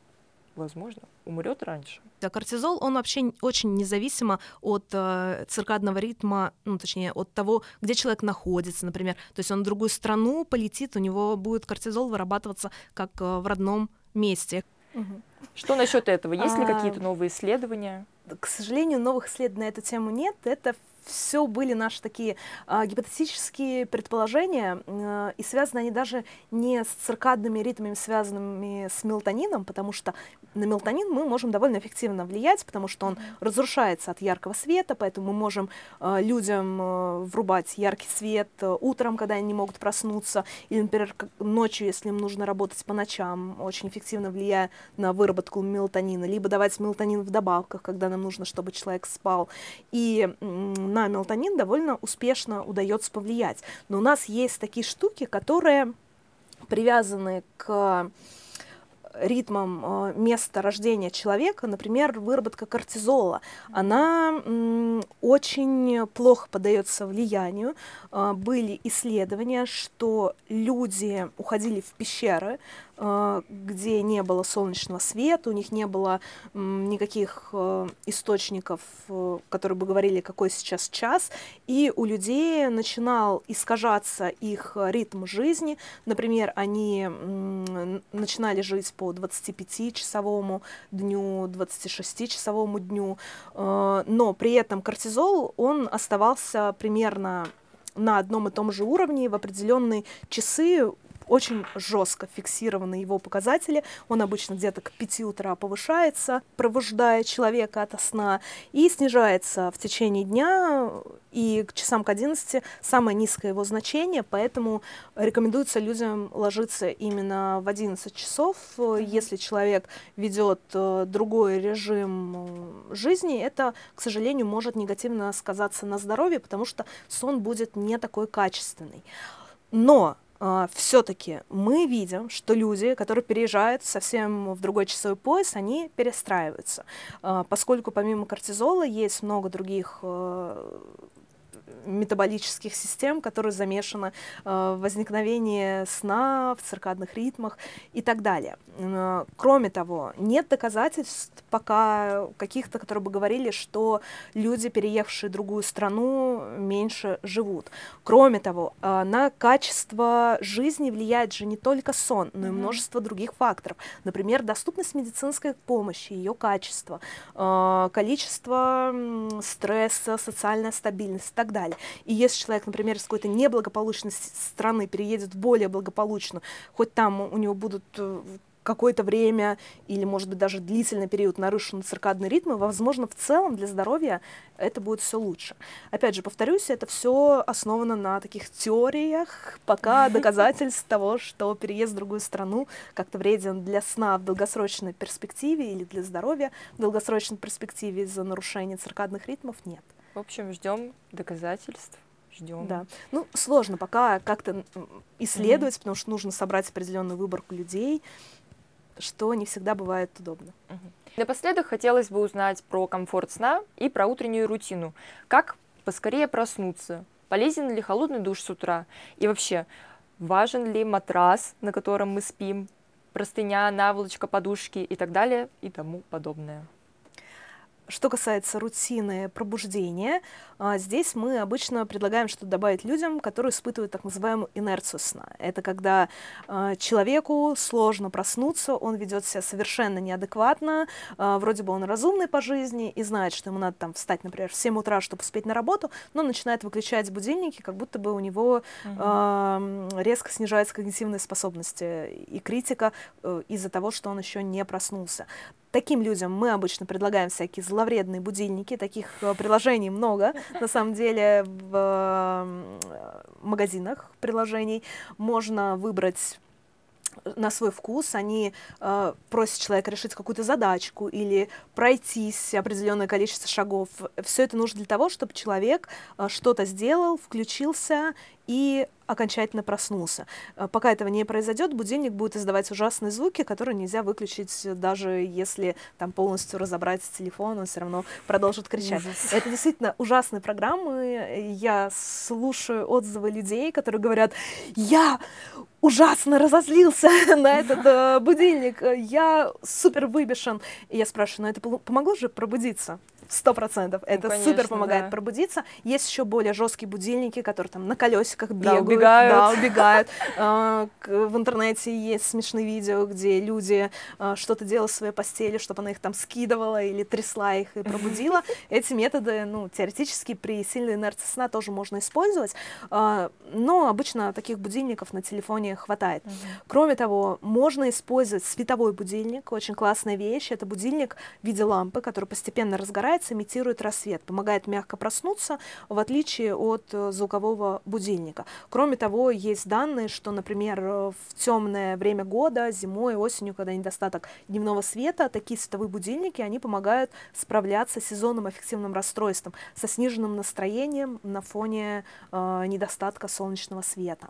возможно, умрет раньше. Да, кортизол, он вообще очень независимо от э, циркадного ритма, ну, точнее, от того, где человек находится, например. То есть он в другую страну полетит, у него будет кортизол вырабатываться как э, в родном месте. Угу. Что насчет этого? Есть ли а... какие-то новые исследования? К сожалению, новых исследований на эту тему нет. Это все были наши такие а, гипотетические предположения, а, и связаны они даже не с циркадными ритмами, связанными с мелатонином, потому что на мелатонин мы можем довольно эффективно влиять, потому что он разрушается от яркого света, поэтому мы можем а, людям а, врубать яркий свет а, утром, когда они не могут проснуться, или, например, ночью, если им нужно работать по ночам, очень эффективно влияя на выработку мелатонина, либо давать мелатонин в добавках, когда нам нужно, чтобы человек спал. И на мелатонин довольно успешно удается повлиять. Но у нас есть такие штуки, которые привязаны к ритмом э, места рождения человека, например, выработка кортизола, она очень плохо поддается влиянию. Э, были исследования, что люди уходили в пещеры, где не было солнечного света, у них не было никаких источников, которые бы говорили, какой сейчас час, и у людей начинал искажаться их ритм жизни. Например, они начинали жить по 25-часовому дню, 26-часовому дню, э, но при этом кортизол, он оставался примерно на одном и том же уровне в определенные часы очень жестко фиксированы его показатели. Он обычно где-то к 5 утра повышается, пробуждая человека от сна, и снижается в течение дня, и к часам к 11 самое низкое его значение, поэтому рекомендуется людям ложиться именно в 11 часов. Если человек ведет э, другой режим э, жизни, это, к сожалению, может негативно сказаться на здоровье, потому что сон будет не такой качественный. Но все-таки мы видим, что люди, которые переезжают совсем в другой часовой пояс, они перестраиваются, uh, поскольку помимо кортизола есть много других uh, метаболических систем, которые замешаны э, в возникновении сна, в циркадных ритмах и так далее. Э, кроме того, нет доказательств пока каких-то, которые бы говорили, что люди, переехавшие в другую страну, меньше живут. Кроме того, э, на качество жизни влияет же не только сон, но и множество других факторов. Например, доступность медицинской помощи, ее качество, количество стресса, социальная стабильность и так далее далее. И если человек, например, из какой-то неблагополучной страны переедет в более благополучную, хоть там у него будут э, какое-то время или, может быть, даже длительный период нарушены циркадные ритмы, возможно, в целом для здоровья это будет все лучше. Опять же, повторюсь, это все основано на таких теориях, пока доказательств того, что переезд в другую страну как-то вреден для сна в долгосрочной перспективе или для здоровья в долгосрочной перспективе из-за нарушения циркадных ритмов нет. В общем, ждем доказательств. Ждем. Да. Ну, сложно пока как-то исследовать, mm-hmm. потому что нужно собрать определенную выборку людей. что не всегда бывает удобно. Напоследок хотелось бы узнать про комфорт сна и про утреннюю рутину. Как поскорее проснуться? Полезен ли холодный душ с утра? И вообще, важен ли матрас, на котором мы спим? Простыня, наволочка, подушки и так далее и тому подобное. Что касается рутины пробуждения, а, здесь мы обычно предлагаем что-то добавить людям, которые испытывают так называемую инерцию сна. Это когда а, человеку сложно проснуться, он ведет себя совершенно неадекватно, а, вроде бы он разумный по жизни и знает, что ему надо там встать, например, в 7 утра, чтобы успеть на работу, но начинает выключать будильники, как будто бы у него угу. резко снижаются когнитивные способности и критика э, из-за того, что он еще не проснулся. Таким людям мы обычно предлагаем всякие зловредные будильники, таких э, приложений много, на самом деле, в магазинах приложений. Можно выбрать на свой вкус, они э, просят человека решить какую-то задачку или пройтись определенное количество шагов. Все это нужно для того, чтобы человек э, что-то сделал, включился и окончательно проснулся. Э, пока этого не произойдет, будильник будет издавать ужасные звуки, которые нельзя выключить, даже если там полностью разобрать телефон, он все равно продолжит кричать. Ужас. Это действительно ужасные программы. Я слушаю отзывы людей, которые говорят, я ужасно разозлился на этот э, будильник, я супер выбешен. И я спрашиваю, ну это помогло же пробудиться? Сто процентов. Ну, это конечно, супер помогает да. пробудиться. Есть еще более жесткие будильники, которые там на колесиках бегают. Да, убегают. Да, убегают. А, в интернете есть смешные видео, где люди а, что-то делают в своей постели, чтобы она их там скидывала или трясла их и пробудила. Эти методы, ну, теоретически при сильной инерции сна тоже можно использовать, а, но обычно таких будильников на телефоне хватает. Кроме того, можно использовать световой будильник, очень классная вещь. Это будильник в виде лампы, который постепенно разгорается, Заяц имитирует рассвет, помогает мягко проснуться, в отличие от э, звукового будильника. Кроме того, есть данные, что, например, э, в темное время года, зимой, осенью, когда недостаток дневного света, такие световые будильники, они помогают справляться с сезонным аффективным расстройством, со сниженным настроением на фоне э, недостатка солнечного света.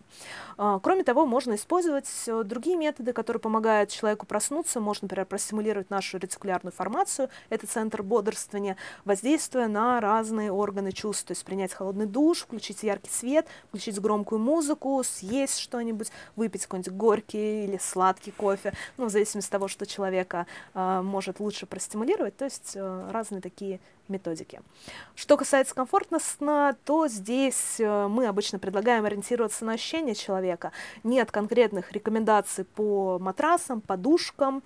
Э, кроме того, можно использовать э, другие методы, которые помогают человеку проснуться. Можно, например, простимулировать нашу ретикулярную формацию, это центр бодрствования, воздействуя на разные органы чувств. То есть принять холодный душ, включить яркий свет, включить громкую музыку, съесть что-нибудь, выпить какой-нибудь горький или сладкий кофе, ну, в зависимости от того, что человека э, может лучше простимулировать. То есть э, разные такие методики. Что касается комфортного сна, то здесь э, мы обычно предлагаем ориентироваться на ощущения человека. Нет конкретных рекомендаций по матрасам, подушкам.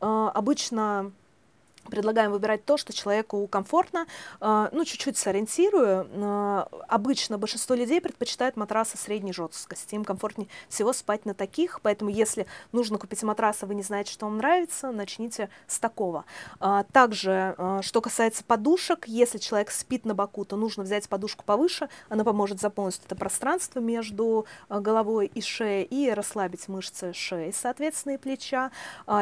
Э, обычно предлагаем выбирать то, что человеку комфортно. А, ну, чуть-чуть сориентирую. А, обычно большинство людей предпочитают матрасы средней жесткости. Им комфортнее всего спать на таких, поэтому если нужно купить матрас, а вы не знаете, что вам нравится, начните с такого. А, также, что касается подушек, если человек спит на боку, то нужно взять подушку повыше, она поможет заполнить это пространство между головой и шеей и расслабить мышцы шеи, соответственно, и плеча.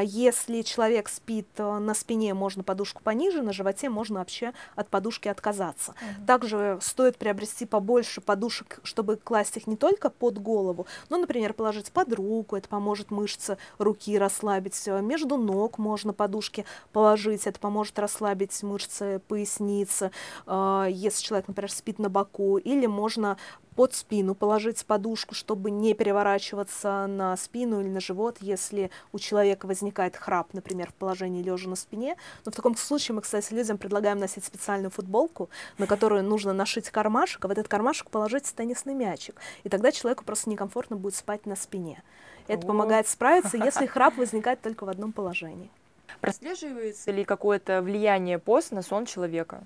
Если человек спит на спине, можно можно подушку пониже, на животе можно вообще от подушки отказаться. Угу. Также стоит приобрести побольше подушек, чтобы класть их не только под голову, но, например, положить под руку, это поможет мышцы руки расслабить. Между ног можно подушки положить, это поможет расслабить мышцы поясницы, а, если человек, например, спит на боку. Или можно под спину положить подушку, чтобы не переворачиваться на спину или на живот, если у человека возникает храп, например, в положении лежа на спине. Но в таком случае мы, кстати, людям предлагаем носить специальную футболку, на которую нужно нашить кармашек, а в этот кармашек положить теннисный мячик. И тогда человеку просто некомфортно будет спать на спине. Это помогает справиться, если храп возникает только в одном положении. Прослеживается ли какое-то влияние пост на сон человека?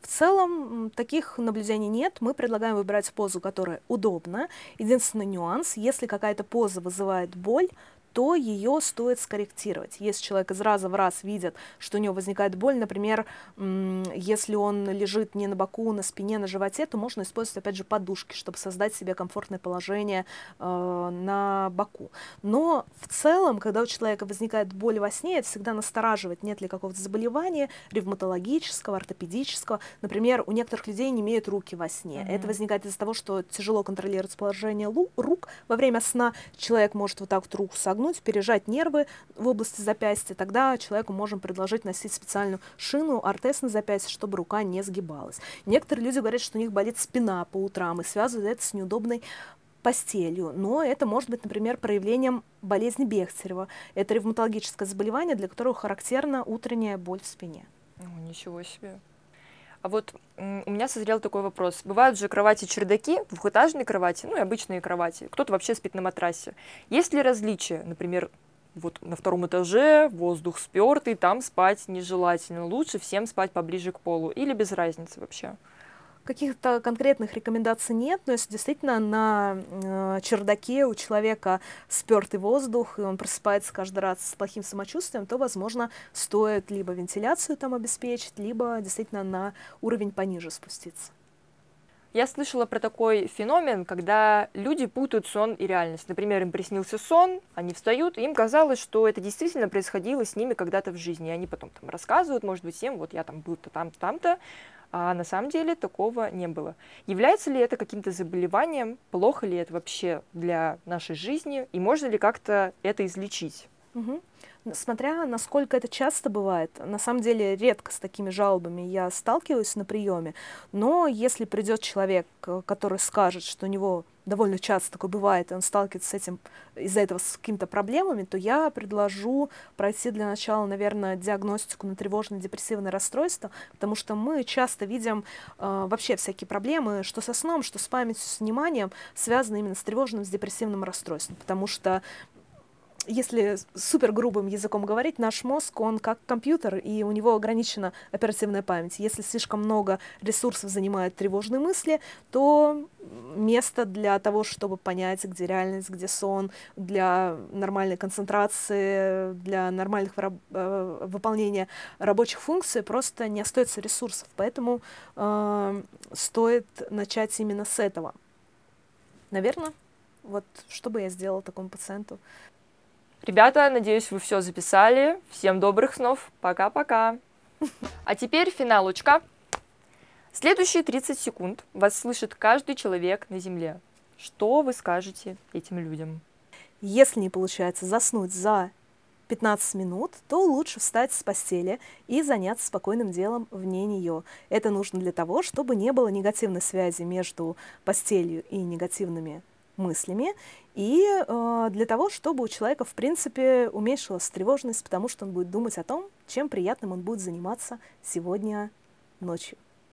В целом таких наблюдений нет. Мы предлагаем выбирать позу, которая удобна. Единственный нюанс, если какая-то поза вызывает боль, то ее стоит скорректировать. Если человек из раза в раз видит, что у него возникает боль, например, если он лежит не на боку, на спине, на животе, то можно использовать, опять же, подушки, чтобы создать себе комфортное положение э, на боку. Но в целом, когда у человека возникает боль во сне, это всегда настораживает, нет ли какого-то заболевания ревматологического, ортопедического. Например, у некоторых людей не имеют руки во сне. Mm-hmm. Это возникает из-за того, что тяжело контролировать положение рук во время сна. Человек может вот так вот руку согнуть, перетянуть, пережать нервы в области запястья, тогда человеку можем предложить носить специальную шину, артез на запястье, чтобы рука не сгибалась. Некоторые люди говорят, что у них болит спина по утрам и связывают это с неудобной постелью, но это может быть, например, проявлением болезни Бехтерева. Это ревматологическое заболевание, для которого характерна утренняя боль в спине. О, ничего себе. А вот у меня созрел такой вопрос. Бывают же кровати-чердаки, двухэтажные кровати, ну и обычные кровати. Кто-то вообще спит на матрасе. Есть ли различия? Например, вот на втором этаже воздух спертый, там спать нежелательно. Лучше всем спать поближе к полу или без разницы вообще? Каких-то конкретных рекомендаций нет, но если действительно на э, чердаке у человека спертый воздух, и он просыпается каждый раз с плохим самочувствием, то, возможно, стоит либо вентиляцию там обеспечить, либо действительно на уровень пониже спуститься. Я слышала про такой феномен, когда люди путают сон и реальность. Например, им приснился сон, они встают, и им казалось, что это действительно происходило с ними когда-то в жизни. И они потом там рассказывают, может быть, всем, вот я там был-то там-то, там-то, а на самом деле такого не было. Является ли это каким-то заболеванием? Плохо ли это вообще для нашей жизни? И можно ли как-то это излечить? Угу. Смотря насколько это часто бывает, на самом деле редко с такими жалобами я сталкиваюсь на приеме, но если придет человек, э, который скажет, что у него довольно часто такое бывает, и он сталкивается с этим из-за этого с какими-то проблемами, то я предложу пройти для начала, наверное, диагностику на тревожное депрессивное расстройство, потому что мы часто видим э, вообще всякие проблемы, что со сном, что с памятью, с вниманием, связаны именно с тревожным, с депрессивным расстройством, потому что если супер грубым языком говорить, наш мозг, он как компьютер, и у него ограничена оперативная память. Если слишком много ресурсов занимают тревожные мысли, то место для того, чтобы понять, где реальность, где сон, для нормальной концентрации, для нормальных э, выполнения рабочих функций просто не остается ресурсов. Поэтому э, стоит начать именно с этого. Наверное, вот что бы я сделала такому пациенту? Ребята, надеюсь, вы все записали. Всем добрых снов. Пока-пока. А теперь финалочка. Следующие 30 секунд вас слышит каждый человек на Земле. Что вы скажете этим людям? Если не получается заснуть за 15 минут, то лучше встать с постели и заняться спокойным делом вне нее. Это нужно для того, чтобы не было негативной связи между постелью и негативными мыслями, и э, для того, чтобы у человека, в принципе, уменьшилась тревожность, потому что он будет думать о том, чем приятным он будет заниматься сегодня ночью.